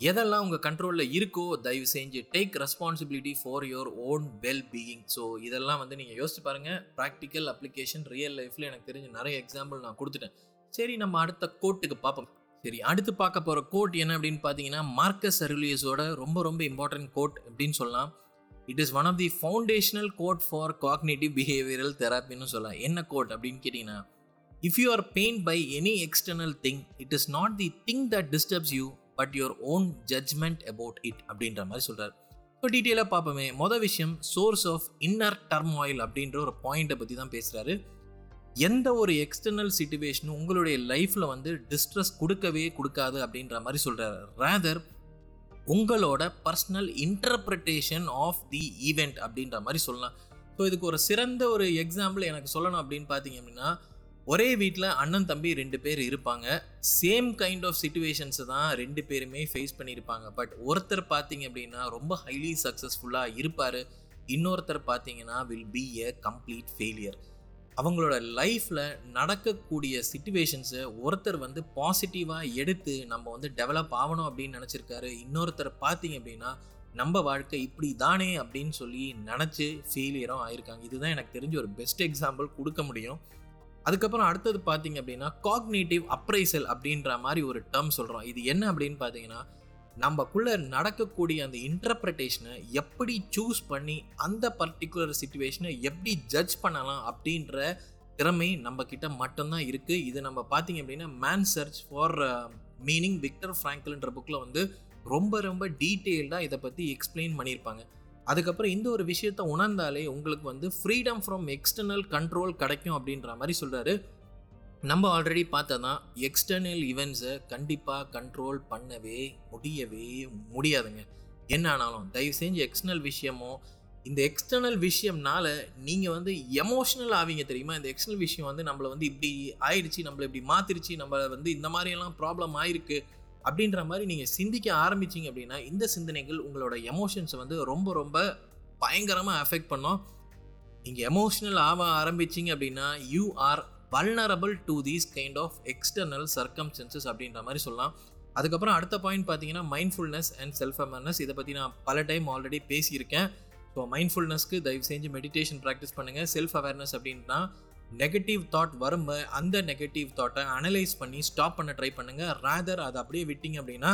எதெல்லாம் உங்கள் கண்ட்ரோலில் இருக்கோ தயவு செஞ்சு take responsibility for your own wellbeing so இதெல்லாம் வந்து நீங்கள் யோசிச்சு பாருங்கள் ப்ராக்டிக்கல் அப்ளிகேஷன் ரியல் லைஃப்பில் எனக்கு தெரிஞ்ச நிறைய எக்ஸாம்பிள் நான் கொடுத்துட்டேன். சரி நம்ம அடுத்த கோட்டுக்கு பார்ப்போம் சரி அடுத்து பார்க்க போகிற கோட் என்ன அப்படின்னு பார்த்தீங்கன்னா மார்க்கஸ் அருலியஸோட ரொம்ப ரொம்ப இம்பார்ட்டன்ட் கோட் அப்படின்னு சொல்லலாம். It is one of the foundational quote for cognitive behavioural தெராப்பின்னு சொல்லலாம். என்ன கோட் அப்படின்னு கேட்டிங்கன்னா if you are pain by any external thing it is not the thing that disturbs you but your own judgment about it அப்படின்ற மாதிரி சொல்கிறார் இப்போ டீட்டெயிலாக பார்ப்போமே மொதல் விஷயம் சோர்ஸ் ஆஃப் இன்னர் டர்மாயில் அப்படின்ற ஒரு பாயிண்ட்டை பற்றி தான் பேசுகிறாரு எந்த ஒரு எக்ஸ்டர்னல் சுச்சுவேஷனும் உங்களுடைய லைஃப்பில் வந்து டிஸ்ட்ரெஸ் கொடுக்கவே கொடுக்காது அப்படின்ற மாதிரி சொல்கிறாரு ரேதர் உங்களோட personal interpretation of the event அப்படின்ற மாதிரி சொல்லலாம். ஸோ இதுக்கு ஒரு சிறந்த ஒரு எக்ஸாம்பிள் எனக்கு சொல்லணும் அப்படின்னு பார்த்தீங்க அப்படின்னா ஒரே வீட்டில் அண்ணன் தம்பி ரெண்டு பேர் இருப்பாங்க. சேம் கைண்ட் ஆஃப் சுச்சுவேஷன்ஸை தான் ரெண்டு பேருமே ஃபேஸ் பண்ணியிருப்பாங்க. பட் ஒருத்தர் பார்த்தீங்க அப்படின்னா ரொம்ப ஹைலி சக்ஸஸ்ஃபுல்லாக இருப்பார். இன்னொருத்தர் பார்த்தீங்கன்னா will be a complete failure அவங்களோட லைஃப்பில் நடக்கக்கூடிய சுச்சுவேஷன்ஸை ஒருத்தர் வந்து பாசிட்டிவாக எடுத்து நம்ம வந்து டெவலப் ஆகணும் அப்படின்னு நினச்சிருக்காரு. இன்னொருத்தர் பார்த்தீங்க அப்படின்னா நம்ம வாழ்க்கை இப்படி தானே அப்படின்னு சொல்லி நினச்சி ஃபெயிலியரும் ஆயிருக்காங்க. இதுதான் எனக்கு தெரிஞ்ச ஒரு பெஸ்ட் எக்ஸாம்பிள் கொடுக்க முடியும். அதுக்கப்புறம் அடுத்தது பார்த்தீங்க அப்படின்னா காக்னேட்டிவ் அப்ரைசல் அப்படின்ற மாதிரி ஒரு டேர்ம் சொல்கிறோம் இது என்ன அப்படின்னு பார்த்தீங்கன்னா நம்மக்குள்ளே நடக்கக்கூடிய அந்த இன்டர்பிரட்டேஷனை எப்படி சூஸ் பண்ணி அந்த பர்டிகுலர் சுச்சுவேஷனை எப்படி ஜட்ஜ் பண்ணலாம் அப்படின்ற திறமை நம்ம மட்டும்தான் இருக்குது இது நம்ம பார்த்தீங்க அப்படின்னா man search for meaning Viktor ஃப்ராங்கல்ன்ற புக்கில் வந்து ரொம்ப ரொம்ப டீட்டெயில்டாக இதை பற்றி எக்ஸ்பிளைன் பண்ணியிருப்பாங்க. அதுக்கப்புறம் இந்த ஒரு விஷயத்த உணர்ந்தாலே உங்களுக்கு வந்து ஃப்ரீடம் ஃப்ரம் எக்ஸ்டர்னல் கண்ட்ரோல் கிடைக்கும் அப்படின்ற மாதிரி சொல்கிறாரு நம்ம ஆல்ரெடி பார்த்ததான் எக்ஸ்டர்னல் ஈவெண்ட்ஸை கண்டிப்பாக கண்ட்ரோல் பண்ணவே முடியவே முடியாதுங்க. என்ன ஆனாலும் தயவு செஞ்சு எக்ஸ்டர்னல் விஷயமோ இந்த எக்ஸ்டர்னல் விஷயம்னால நீங்கள் வந்து எமோஷ்னல் ஆவீங்க தெரியுமா? இந்த எக்ஸ்டர்னல் விஷயம் வந்து நம்மளை வந்து இப்படி ஆயிடுச்சு நம்மளை இப்படி மாத்திருச்சு நம்மளை வந்து இந்த மாதிரியெல்லாம் ப்ராப்ளம் ஆயிருக்கு. அப்படின்ற மாதிரி நீங்கள் சிந்திக்க ஆரம்பிச்சிங்க அப்படின்னா இந்த சிந்தனைகள் உங்களோட எமோஷன்ஸை வந்து ரொம்ப ரொம்ப பயங்கரமாக அஃபெக்ட் பண்ணோம். நீங்கள் எமோஷ்னல் ஆக ஆரம்பிச்சிங்க அப்படின்னா you are vulnerable to these kind of external circumstances அப்படின்ற மாதிரி சொல்லலாம். அதுக்கப்புறம் அடுத்த பாயிண்ட் பார்த்தீங்கன்னா மைண்ட்ஃபுல்னஸ் அண்ட் செல்ஃப் அவேர்னஸ் இதை பற்றி நான் பல டைம் ஆல்ரெடி பேசியிருக்கேன். ஸோ மைண்ட்ஃபுல்னஸ்க்கு தயவு செஞ்சு மெடிடேஷன் ப்ராக்டிஸ் பண்ணுங்கள் செல்ஃப் அவேர்னஸ் அப்படின்னா நெகட்டிவ் தாட் வரும்போது அந்த நெகட்டிவ் தாட்டை அனலைஸ் பண்ணி ஸ்டாப் பண்ண ட்ரை பண்ணுங்கள் ரேதர் அதை அப்படியே விட்டிங்க அப்படின்னா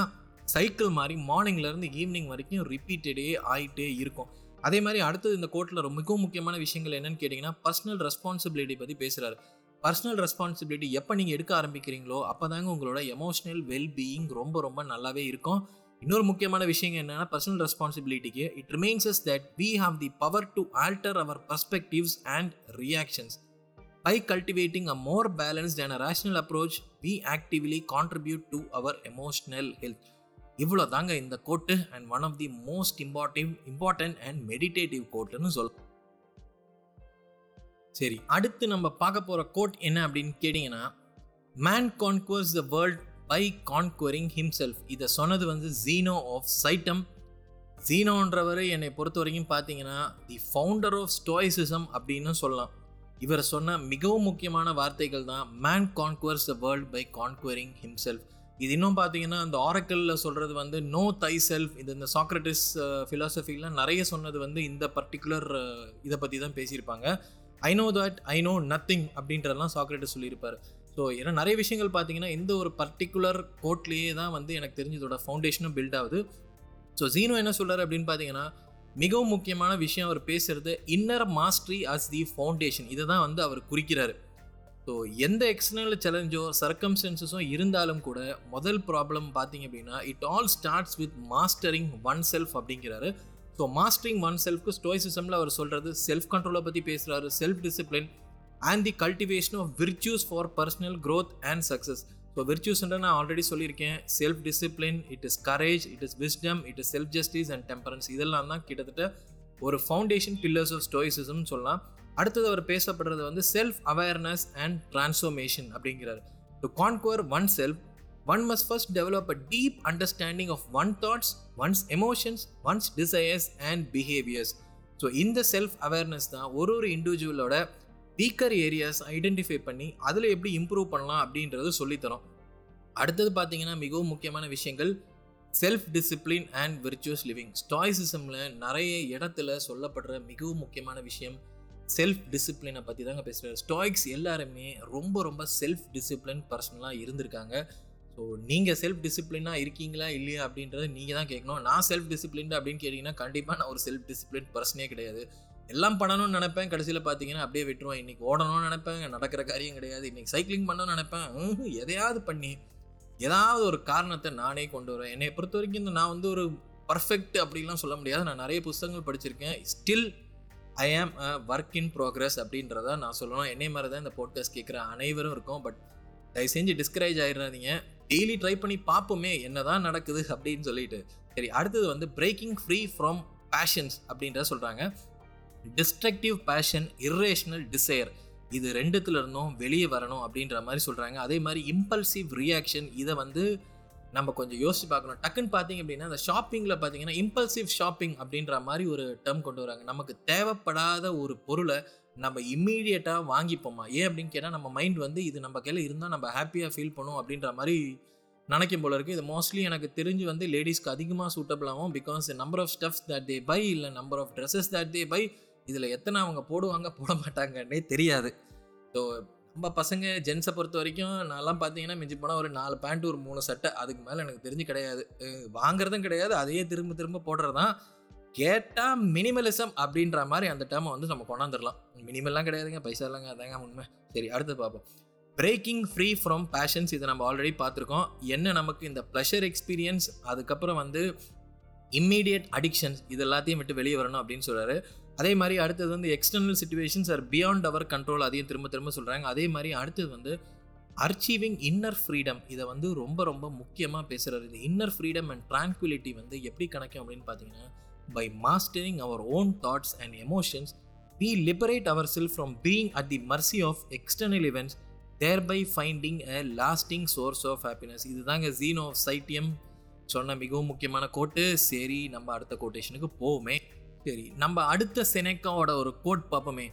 சைக்கிள் மாதிரி மார்னிங்லேருந்து ஈவினிங் வரைக்கும் ரிப்பீட்டடே ஆகிட்டே இருக்கும். அதே மாதிரி அடுத்தது இந்த கோர்ட்டில் ரொம்ப மிகவும் முக்கியமான விஷயங்கள் என்னென்னு கேட்டிங்கன்னா பர்சனல் ரெஸ்பான்சிபிலிட்டி பற்றி பேசுகிறாரு பர்சனல் ரெஸ்பான்சிபிலிட்டி எப்போ நீங்கள் எடுக்க ஆரம்பிக்கிறீங்களோ அப்போ தாங்க உங்களோட எமோஷனல் வெல்பீயிங் ரொம்ப ரொம்ப நல்லாவே இருக்கும். இன்னொரு முக்கியமான விஷயம் என்னென்னா personal ரெஸ்பான்சிபிலிட்டிக்கு it remains that we have the power to alter our perspectives and reactions by cultivating a more balanced and a rational approach we actively contribute to our emotional health இவ்வளோ தாங்க இந்த quote and one of the most imperative important and meditative கோட்டுன்னு சொல் சரி அடுத்து நம்ம பார்க்க போகிற code என்ன அப்படின்னு கேட்டிங்கன்னா man conquers the world by conquering himself இதை சொன்னது வந்து ஜீனோ ஆஃப் சைட்டம் ஜீனோன்றவர் என்னை பொறுத்த வரைக்கும் பார்த்தீங்கன்னா தி ஃபவுண்டர் ஆஃப் ஸ்டோயிசிசம் அப்படின்னு சொல்லலாம். இவர் சொன்ன மிகவும் முக்கியமான வார்த்தைகள் தான் man conquers the world by conquering himself இது இன்னும் பார்த்தீங்கன்னா அந்த ஆரக்கல்ல சொல்கிறது வந்து நோ தை செல்ஃப் இது இந்த சாக்ரட்டிஸ் ஃபிலாசபிலாம் நிறைய சொன்னது வந்து இந்த பர்டிகுலர் இதை பற்றி தான் பேசியிருப்பாங்க. I know that I know nothing அப்படின்றதெல்லாம் சாக்ரட்டிஸ் சொல்லியிருப்பார். ஸோ ஏன்னா நிறைய விஷயங்கள் பார்த்தீங்கன்னா இந்த ஒரு பர்டிகுலர் கோட்லேயே தான் வந்து எனக்கு தெரிஞ்சதோட ஃபவுண்டேஷனும் பில்ட் ஆகுது. ஸோ ஜீனோ என்ன சொல்கிறார் அப்படின்னு பார்த்தீங்கன்னா மிகவும் முக்கியமான விஷயம் அவர் பேசுகிறது inner mastery as the foundation இதை தான் வந்து அவர் குறிக்கிறார். ஸோ எந்த எக்ஸ்டர்னல் சேலஞ்சோ சர்க்கம்ஸ்டன்சஸோ இருந்தாலும் கூட முதல் ப்ராப்ளம் பார்த்தீங்க அப்படின்னா it all starts with mastering oneself அப்படிங்கிறாரு ஸோ மாஸ்டரிங் ஒன் செல்ஃப்க்கு ஸ்டோய்சிசமில் அவர் சொல்கிறது செல்ஃப் கண்ட்ரோலை பற்றி பேசுகிறாரு self discipline and the cultivation of virtues for personal growth and success so விர்ச்சியூஸ்ன்ற நான் ஆல்ரெடி சொல்லியிருக்கேன். Self discipline it is courage it is wisdom it is self justice and temperance இதெல்லாம் தான் கிட்டத்தட்ட ஒரு ஃபவுண்டேஷன் பில்லர்ஸ் ஆஃப் ஸ்டோயிசிசம் சொல்லலாம். அடுத்தது அவர் பேசப்படுறது வந்து செல்ஃப் அவேர்னஸ் அண்ட் டிரான்ஸ்ஃபர்மேஷன் அப்படிங்கிறாரு. To conquer oneself one must first develop a deep understanding of one thoughts one's emotions one's desires and behaviours so இந்த செல்ஃப் அவேர்னஸ் தான் ஒரு ஒரு இண்டிவிஜுவலோட வீக்கர் ஏரியாஸ் ஐடென்டிஃபை பண்ணி அதில் எப்படி இம்ப்ரூவ் பண்ணலாம் அப்படின்றது சொல்லித்தரும். அடுத்தது பார்த்தீங்கன்னா மிகவும் முக்கியமான விஷயங்கள் self discipline and virtuous living ஸ்டாய்சிசமில் நிறைய இடத்துல சொல்லப்படுற மிகவும் முக்கியமான விஷயம் செல்ஃப் டிசிப்ளினை பற்றி தாங்க பேசுகிறார் ஸ்டாய்க்ஸ் எல்லாருமே ரொம்ப ரொம்ப செல்ஃப் டிசிப்ளின் பர்சனலாக இருந்திருக்காங்க. ஸோ நீங்கள் செல்ஃப் டிசிப்ளினாக இருக்கீங்களா இல்லையா அப்படின்றத நீங்கள் தான் கேட்கணும். நான் செல்ஃப் டிசிப்ளின் அப்படின்னு கேட்டிங்கன்னா கண்டிப்பாக நான் ஒரு செல்ஃப் டிசிப்ளின் பர்சனே கிடையாது. எல்லாம் பண்ணணும்னு நினைப்பேன். கடைசியில் பார்த்தீங்கன்னா அப்படியே விட்டுருவேன். இன்றைக்கி ஓடணும்னு நினைப்பேன். நடக்கிற காரியம் கிடையாது. இன்றைக்கி சைக்கிளிங் பண்ணணும்னு நினைப்பேன். எதையாவது பண்ணி ஏதாவது ஒரு காரணத்தை நானே கொண்டு வரேன் என்னை பொறுத்த வரைக்கும் இந்த நான் வந்து ஒரு பர்ஃபெக்ட் அப்படின்லாம் சொல்ல முடியாது. நான் நிறைய புத்தகங்கள் படிச்சிருக்கேன். ஸ்டில் ஐ ஆம் அ ஒர்க் இன் ப்ரோக்ரஸ் அப்படின்றத நான் சொல்லணும். என்னை மாதிரி தான் இந்த போட்காஸ்ட் கேட்குற அனைவரும் இருக்கும். பட் தயவு செஞ்சு டிஸ்கரேஜ் ஆகிடாதீங்க டெய்லி ட்ரை பண்ணி பார்ப்போமே என்னதான் நடக்குது அப்படின்னு சொல்லிட்டு. சரி அடுத்தது வந்து பிரேக்கிங் ஃப்ரீ ஃப்ரம் பேஷன்ஸ் அப்படின்றத சொல்கிறாங்க டிஸ்ட்ரக்டிவ் பேஷன் இர்ரேஷனல் டிசையர் இது ரெண்டுத்துல இருந்தும் வெளியே வரணும் அப்படின்ற மாதிரி சொல்கிறாங்க அதே மாதிரி இம்பல்சிவ் ரியாக்ஷன் இதை வந்து நம்ம கொஞ்சம் யோசிச்சு பார்க்கணும். டக்குன்னு பார்த்தீங்க அப்படின்னா அந்த ஷாப்பிங்கில் பார்த்தீங்கன்னா இம்பல்சிவ் ஷாப்பிங் அப்படின்ற மாதிரி ஒரு டேர்ம் கொண்டு வராங்க. நமக்கு தேவைப்படாத ஒரு பொருளை நம்ம இம்மீடியட்டாக வாங்கிப்போமா? ஏன் அப்படின்னு கேட்டால் நம்ம மைண்ட் வந்து இது நம்ம கையில் இருந்தால் நம்ம ஹாப்பியாக ஃபீல் பண்ணும் அப்படின்ற மாதிரி நினைக்கும் போல இருக்குது இது மோஸ்ட்லி எனக்கு தெரிஞ்சு வந்து லேடிஸ்க்கு அதிகமாக சூட்டபிள் ஆகும் because number of steps that they buy இல்லை number of dresses that they buy இதில் எத்தனை அவங்க போடுவாங்க போட மாட்டாங்கன்னே தெரியாது. ஸோ நம்ம பசங்க ஜென்ஸை பொறுத்த வரைக்கும் நான்லாம் பார்த்தீங்கன்னா மிஞ்சி போனால் ஒரு நாலு பேண்ட் ஒரு மூணு சட்டை அதுக்கு மேலே எனக்கு தெரிஞ்சு கிடையாது. வாங்குறதும் கிடையாது அதையே திரும்ப திரும்ப போடுறது தான் கேட்டால் மினிமலிசம் அப்படின்ற மாதிரி அந்த டேர்மை வந்து நம்ம கொண்டாந்துடலாம் மினிமல்லாம் கிடையாதுங்க பைசா இல்லைங்க அதாங்க உண்மை. சரி அடுத்து பார்ப்போம் பிரேக்கிங் ஃப்ரீ ஃப்ரம் பேஷன்ஸ் இதை நம்ம ஆல்ரெடி பார்த்துருக்கோம் என்ன நமக்கு இந்த ப்ளஷர் எக்ஸ்பீரியன்ஸ் அதுக்கப்புறம் வந்து இம்மீடியட் அடிக்ஷன்ஸ் இது எல்லாத்தையும் விட்டு வெளியே வரணும் அப்படின்னு சொல்கிறாரு அதே மாதிரி அடுத்தது வந்து external situations are beyond our control அதையும் திரும்ப திரும்ப சொல்கிறாங்க அதே மாதிரி அடுத்தது வந்து அர்ச்சீவிங் இன்னர் ஃப்ரீடம் இதை வந்து ரொம்ப ரொம்ப முக்கியமாக பேசுகிறாரு இந்த இன்னர் ஃப்ரீடம் அண்ட் ட்ரான்குலிட்டி வந்து எப்படி கிடைக்கும் அப்படின்னு பார்த்தீங்கன்னா by mastering our own thoughts and emotions we sell from being at the the of external external there by finding a lasting source of happiness இதுதாங்க ஜீனோ சைட்டியம் சொன்ன மிகவும் முக்கியமான கோட்டு சரி நம்ம அடுத்த கோட்டேஷனுக்கு போவோமே. சரி நம்ம அடுத்த செனக்காவோட ஒரு கோட் பார்ப்போமே.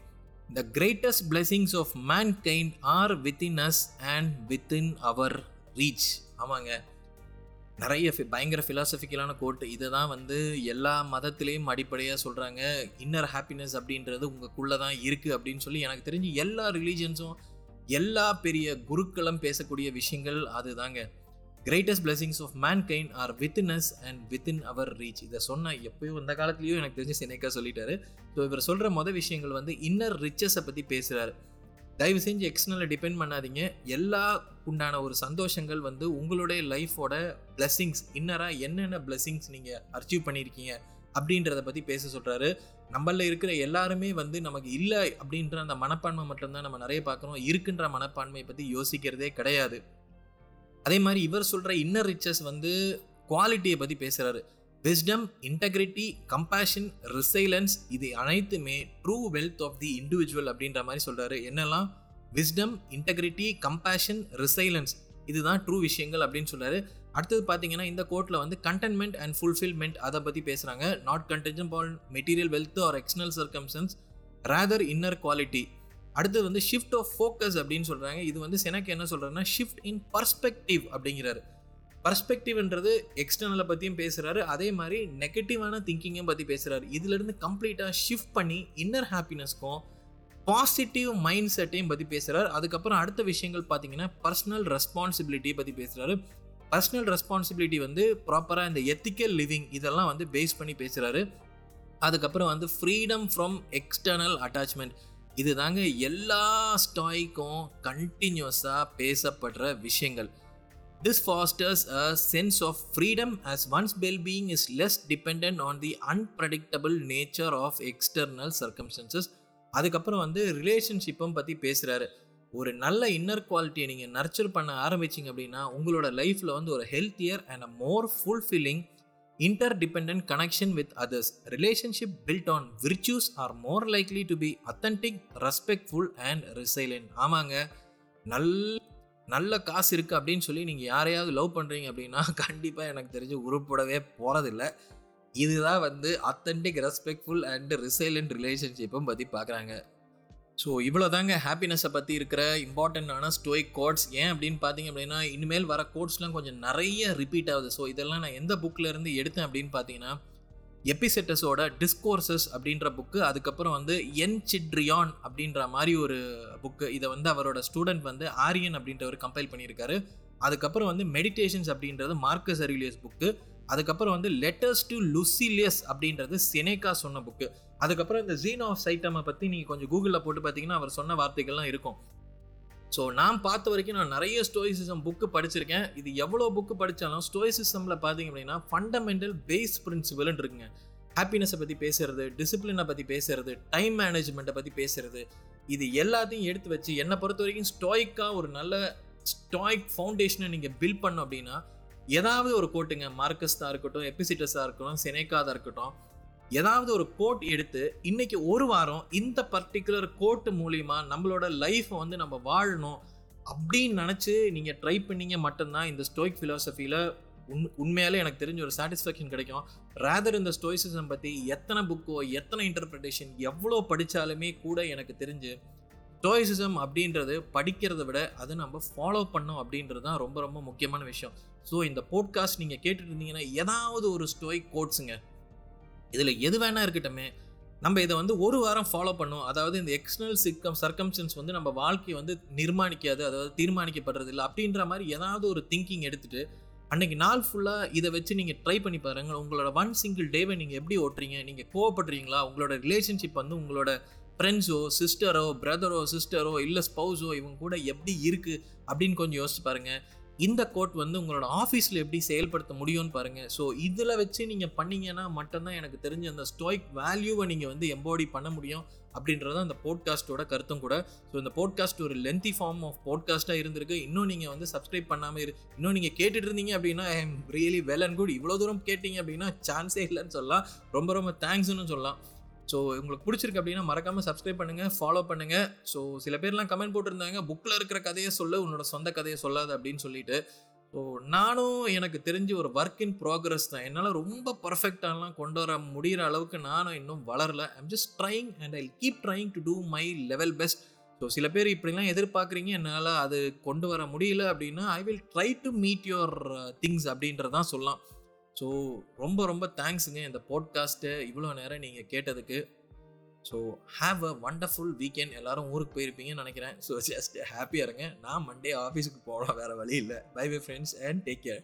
The greatest blessings of mankind are within us and within our reach ஆமாங்க. நிறைய பயங்கர ஃபிலாசபிக்கலான கோட் இதை தான் வந்து எல்லா மதத்திலையும் அடிப்படையாக சொல்கிறாங்க இன்னர் ஹாப்பினஸ் அப்படின்றது உங்களுக்குள்ளே தான் இருக்குது அப்படின்னு சொல்லி எனக்கு தெரிஞ்சு எல்லா ரிலீஜன்ஸும் எல்லா பெரிய குருக்களும் பேசக்கூடிய விஷயங்கள் அதுதாங்க. Greatest blessings of mankind are within us and within our reach இதை சொன்ன எப்பயும் இந்த காலத்துலேயும் எனக்கு தெரிஞ்சு சினைக்கா சொல்லிட்டாரு. ஸோ இவர் சொல்கிற மொதல் விஷயங்கள் வந்து இன்னர் ரிச்சஸை பற்றி பேசுகிறாரு தயவு செஞ்சு எக்ஸ்டர்னலை டிபெண்ட் பண்ணாதீங்க. எல்லா உண்டான ஒரு சந்தோஷங்கள் வந்து உங்களுடைய லைஃபோட பிளெஸிங்ஸ் இன்னராக என்னென்ன பிளெஸிங்ஸ் நீங்கள் அச்சீவ் பண்ணியிருக்கீங்க அப்படின்றத பற்றி பேச சொல்கிறாரு நம்மளில் இருக்கிற எல்லாருமே வந்து நமக்கு இல்லை அப்படின்ற அந்த மனப்பான்மை மட்டும்தான் நம்ம நிறைய பார்க்குறோம். இருக்குன்ற மனப்பான்மையை பற்றி யோசிக்கிறதே கிடையாது. அதே மாதிரி இவர் சொல்கிற இன்னர் ரிச்சஸ் வந்து குவாலிட்டியை பற்றி பேசுகிறாரு விஸ்டம் இன்டெகிரிட்டி கம்பேஷன் ரிசைலன்ஸ் இது அனைத்துமே true wealth of the individual அப்படின்ற மாதிரி சொல்கிறாரு என்னெல்லாம்? விஸ்டம் இன்டெகிரிட்டி கம்பேஷன் ரிசைலன்ஸ் இதுதான் ட்ரூ விஷயங்கள் அப்படின்னு சொல்கிறாரு அடுத்தது பார்த்தீங்கன்னா இந்த கோர்ட்டில் வந்து கண்டென்மெண்ட் அண்ட் ஃபுல்ஃபில்மெண்ட் அதை பற்றி பேசுகிறாங்க not content ball material wealth or external circumstances rather inner quality அடுத்தது வந்து ஷிஃப்ட் ஆஃப் ஃபோக்கஸ் அப்படின்னு சொல்கிறாங்க இது வந்து எனக்கு என்ன சொல்கிறாருன்னா ஷிஃப்ட் இன் பர்ஸ்பெக்டிவ் அப்படிங்கிறாரு. பர்ஸ்பெக்டிவ்ன்றது எக்ஸ்டர்னலை பற்றியும் பேசுகிறாரு அதே மாதிரி நெகட்டிவான திங்கிங்கையும் பற்றி பேசுகிறாரு இதுலேருந்து கம்ப்ளீட்டாக ஷிஃப்ட் பண்ணி இன்னர் ஹாப்பினஸ்க்கும் பாசிட்டிவ் மைண்ட் செட்டையும் பற்றி பேசுகிறார் அதுக்கப்புறம் அடுத்த விஷயங்கள் பார்த்தீங்கன்னா பர்சனல் ரெஸ்பான்சிபிலிட்டியை பற்றி பேசுகிறாரு பர்சனல் ரெஸ்பான்சிபிலிட்டி வந்து ப்ராப்பராக இந்த எத்திக்கல் லிவிங் இதெல்லாம் வந்து பேஸ் பண்ணி பேசுகிறாரு அதுக்கப்புறம் வந்து ஃப்ரீடம் ஃப்ரம் எக்ஸ்டர்னல் அட்டாச்மெண்ட் இது தாங்க எல்லா ஸ்டாய்க்கும் கண்டினியூஸாக பேசப்படுற விஷயங்கள். This fosters a sense of freedom as one's wellbeing is less depend on the unpredictable nature of external circumstances அதுக்கப்புறம் வந்து ரிலேஷன்ஷிப்பும் பற்றி பேசுகிறாரு ஒரு நல்ல இன்னர் குவாலிட்டியை நீங்கள் நர்ச்சர் பண்ண ஆரம்பிச்சிங்க அப்படின்னா உங்களோட லைஃப்பில் வந்து ஒரு healthier and a more fulfilling interconnection with others relationship built on virtues are more likely to be authentic respectful and resilient ஆமாங்க. நல்ல நல்ல காசு இருக்குது அப்படின்னு சொல்லி நீங்கள் யாரையாவது லவ் பண்ணுறீங்க அப்படின்னா கண்டிப்பாக எனக்கு தெரிஞ்சு உருப்படவே போகிறதில்ல இதுதான் வந்து அத்தன்டிக் ரெஸ்பெக்ட்ஃபுல் அண்ட் ரிசைலண்ட் ரிலேஷன்ஷிப்பும் பற்றி பார்க்குறாங்க. ஸோ இவ்வளோ தாங்க ஹாப்பினஸை பற்றி இருக்கிற இம்பார்ட்டண்ட்டான ஸ்டோயிக் கோட்ஸ் ஏன் அப்படின்னு பார்த்தீங்க அப்படின்னா இனிமேல் வர கோட்ஸ்லாம் கொஞ்சம் நிறைய ரிப்பீட் ஆகுது. ஸோ இதெல்லாம் நான் எந்த புக்கிலேருந்து எடுத்தேன் அப்படின்னு பார்த்தீங்கன்னா எபிசெட்டஸோட டிஸ்கோர்சஸ் அப்படின்ற புக்கு அதுக்கப்புறம் வந்து என் சிட்ரியான் அப்படின்ற மாதிரி ஒரு புக்கு இதை வந்து அவரோட ஸ்டூடெண்ட் வந்து ஆரியன் அப்படின்றவர் கம்பைல் பண்ணியிருக்காரு. அதுக்கப்புறம் வந்து மெடிடேஷன்ஸ் அப்படின்றது மார்க்கஸ் அரிலியஸ் புக்கு அதுக்கப்புறம் வந்து லெட்டர்ஸ் டு லுசிலியஸ் அப்படின்றது செனேகா சொன்ன புக்கு அதுக்கப்புறம் இந்த ஜீனோ ஆஃப் சைட்டமை பற்றி நீங்கள் கொஞ்சம் கூகுளில் போட்டு பார்த்தீங்கன்னா அவர் சொன்ன வார்த்தைகள்லாம் இருக்கும். ஸோ நான் பார்த்த வரைக்கும் நான் நிறைய ஸ்டோயிசிசம் புக்கு படிச்சிருக்கேன். இது எவ்வளோ புக்கு படித்தாலும் ஸ்டோயிசிசமில் பார்த்தீங்க அப்படின்னா ஃபண்டமெண்டல் பேஸ் பிரின்சிபல்னு இருக்குங்க. ஹாப்பினஸை பற்றி பேசுறது டிசிப்ளினை பற்றி பேசுறது டைம் மேனேஜ்மெண்ட்டை பற்றி பேசுறது இது எல்லாத்தையும் எடுத்து வச்சு என்னை பொறுத்த வரைக்கும் ஸ்டாய்க்காக ஒரு நல்ல ஸ்டாய்க் ஃபவுண்டேஷனை நீங்கள் பில்ட் பண்ணோம் அப்படின்னா ஏதாவது ஒரு கோட்டுங்க மார்க்கஸ்தான் இருக்கட்டும் எபிசிட்டஸாக இருக்கட்டும் செனேக்காதாக இருக்கட்டும் ஏதாவது ஒரு கோட் எடுத்து இன்னைக்கு ஒரு வாரம் இந்த பர்டிகுலர் கோட்டு மூலியமா நம்மளோட லைஃப்பை வந்து நம்ம வாழணும் அப்படின்னு நினச்சி நீங்கள் ட்ரை பண்ணீங்க மட்டும்தான் இந்த ஸ்டோயிக் ஃபிலாசபியில் உண் உண்மையாலே எனக்கு தெரிஞ்ச ஒரு சாட்டிஸ்ஃபேக்ஷன் கிடைக்கும். ரேதர் இந்த ஸ்டோயிசிசம் பற்றி எத்தனை புக்கோ எத்தனை இன்டர்பிரிட்டேஷன் எவ்வளோ படித்தாலுமே கூட எனக்கு தெரிஞ்சு ஸ்டோயிசிசம் அப்படின்றது படிக்கிறத விட அது நம்ம ஃபாலோ பண்ணோம் அப்படின்றது தான் ரொம்ப ரொம்ப முக்கியமான விஷயம். ஸோ இந்த போட்காஸ்ட் நீங்கள் கேட்டுட்டு இருந்தீங்கன்னா ஏதாவது ஒரு ஸ்டோயிக் கோட்ஸுங்க இதில் எது வேணா இருக்கட்டுமே நம்ம இதை வந்து ஒரு வாரம் ஃபாலோ பண்ணோம். அதாவது இந்த எக்ஸ்டர்னல் சிக்கம் சர்க்கம்ஸ்டன்ஸ் வந்து நம்ம வாழ்க்கையை வந்து நிர்மாணிக்காது அதாவது தீர்மானிக்கப்படுறது இல்லை. அப்படின்ற மாதிரி ஏதாவது ஒரு திங்கிங் எடுத்துகிட்டு அன்றைக்கி நாள் ஃபுல்லாக இதை வச்சு நீங்கள் ட்ரை பண்ணி பாருங்கள் உங்களோட ஒன் சிங்கிள் டேவை நீங்கள் எப்படி ஓட்டுறீங்க? நீங்கள் கோவப்படுறீங்களா? உங்களோட ரிலேஷன்ஷிப் வந்து உங்களோட ஃப்ரெண்ட்ஸோ சிஸ்டரோ பிரதரோ சிஸ்டரோ இல்லை ஸ்பௌஸோ இவங்க கூட எப்படி இருக்குது அப்படின்னு கொஞ்சம் யோசிச்சு பாருங்கள் இந்த கோட் வந்து உங்களோட ஆஃபீஸில் எப்படி செயல்படுத்த முடியும்னு பாருங்கள் ஸோ இதில் வச்சு நீங்கள் பண்ணீங்கன்னா மட்டும்தான் எனக்கு தெரிஞ்ச அந்த ஸ்டோய்க் வேல்யூவை நீங்கள் வந்து எம்போடி பண்ண முடியும் அப்படின்றது அந்த போட்காஸ்ட்டோட கருத்தும் கூட. ஸோ இந்த போட்காஸ்ட் ஒரு லென்த்தி ஃபார்ம் ஆஃப் போட்காஸ்ட்டாக இருந்திருக்கு. இன்னும் நீங்கள் வந்து சப்ஸ்கிரைப் பண்ணாமல் இரு இன்னும் நீங்கள் கேட்டுட்டு இருந்தீங்க அப்படின்னா I am really well and good இவ்வளோ தூரம் கேட்டீங்க அப்படின்னா சான்ஸே இல்லைன்னு சொல்லலாம். ரொம்ப ரொம்ப தேங்க்ஸ்னு சொல்லலாம். ஸோ உங்களுக்கு பிடிச்சிருக்கு அப்படின்னா மறக்காமல் சப்ஸ்கிரைப் பண்ணுங்கள் ஃபாலோ பண்ணுங்கள் ஸோ சில பேர்லாம் கமெண்ட் போட்டிருந்தாங்க புக்கில் இருக்கிற கதையை சொல்ல உன்னோட சொந்த கதையை சொல்லாது அப்படின்னு சொல்லிட்டு. ஸோ நானும் எனக்கு தெரிஞ்சு ஒரு ஒர்க் இன் ப்ராக்ரஸ் தான். என்னால் ரொம்ப பர்ஃபெக்டாலாம் கொண்டு வர முடிகிற அளவுக்கு நானும் இன்னும் வளரல. I'm just trying and I keep trying to do my level best so சில பேர் இப்படிலாம் எதிர்பார்க்குறீங்க என்னால் அது கொண்டு வர முடியல அப்படின்னா I will try to meet your things அப்படின்றதான் சொல்லலாம். ஸோ ரொம்ப ரொம்ப தேங்க்ஸுங்க இந்த பாட்காஸ்ட்டு இவ்வளோ நேரம் நீங்கள் கேட்டதுக்கு. So have a wonderful weekend எல்லாரும் ஊருக்கு போயிருப்பீங்கன்னு நினைக்கிறேன். ஸோ ஜஸ்ட் ஹாப்பியாக இருங்க. நான் மண்டே ஆஃபீஸுக்கு போகலாம். வேறு வழி இல்லை. Bye bye friends and take care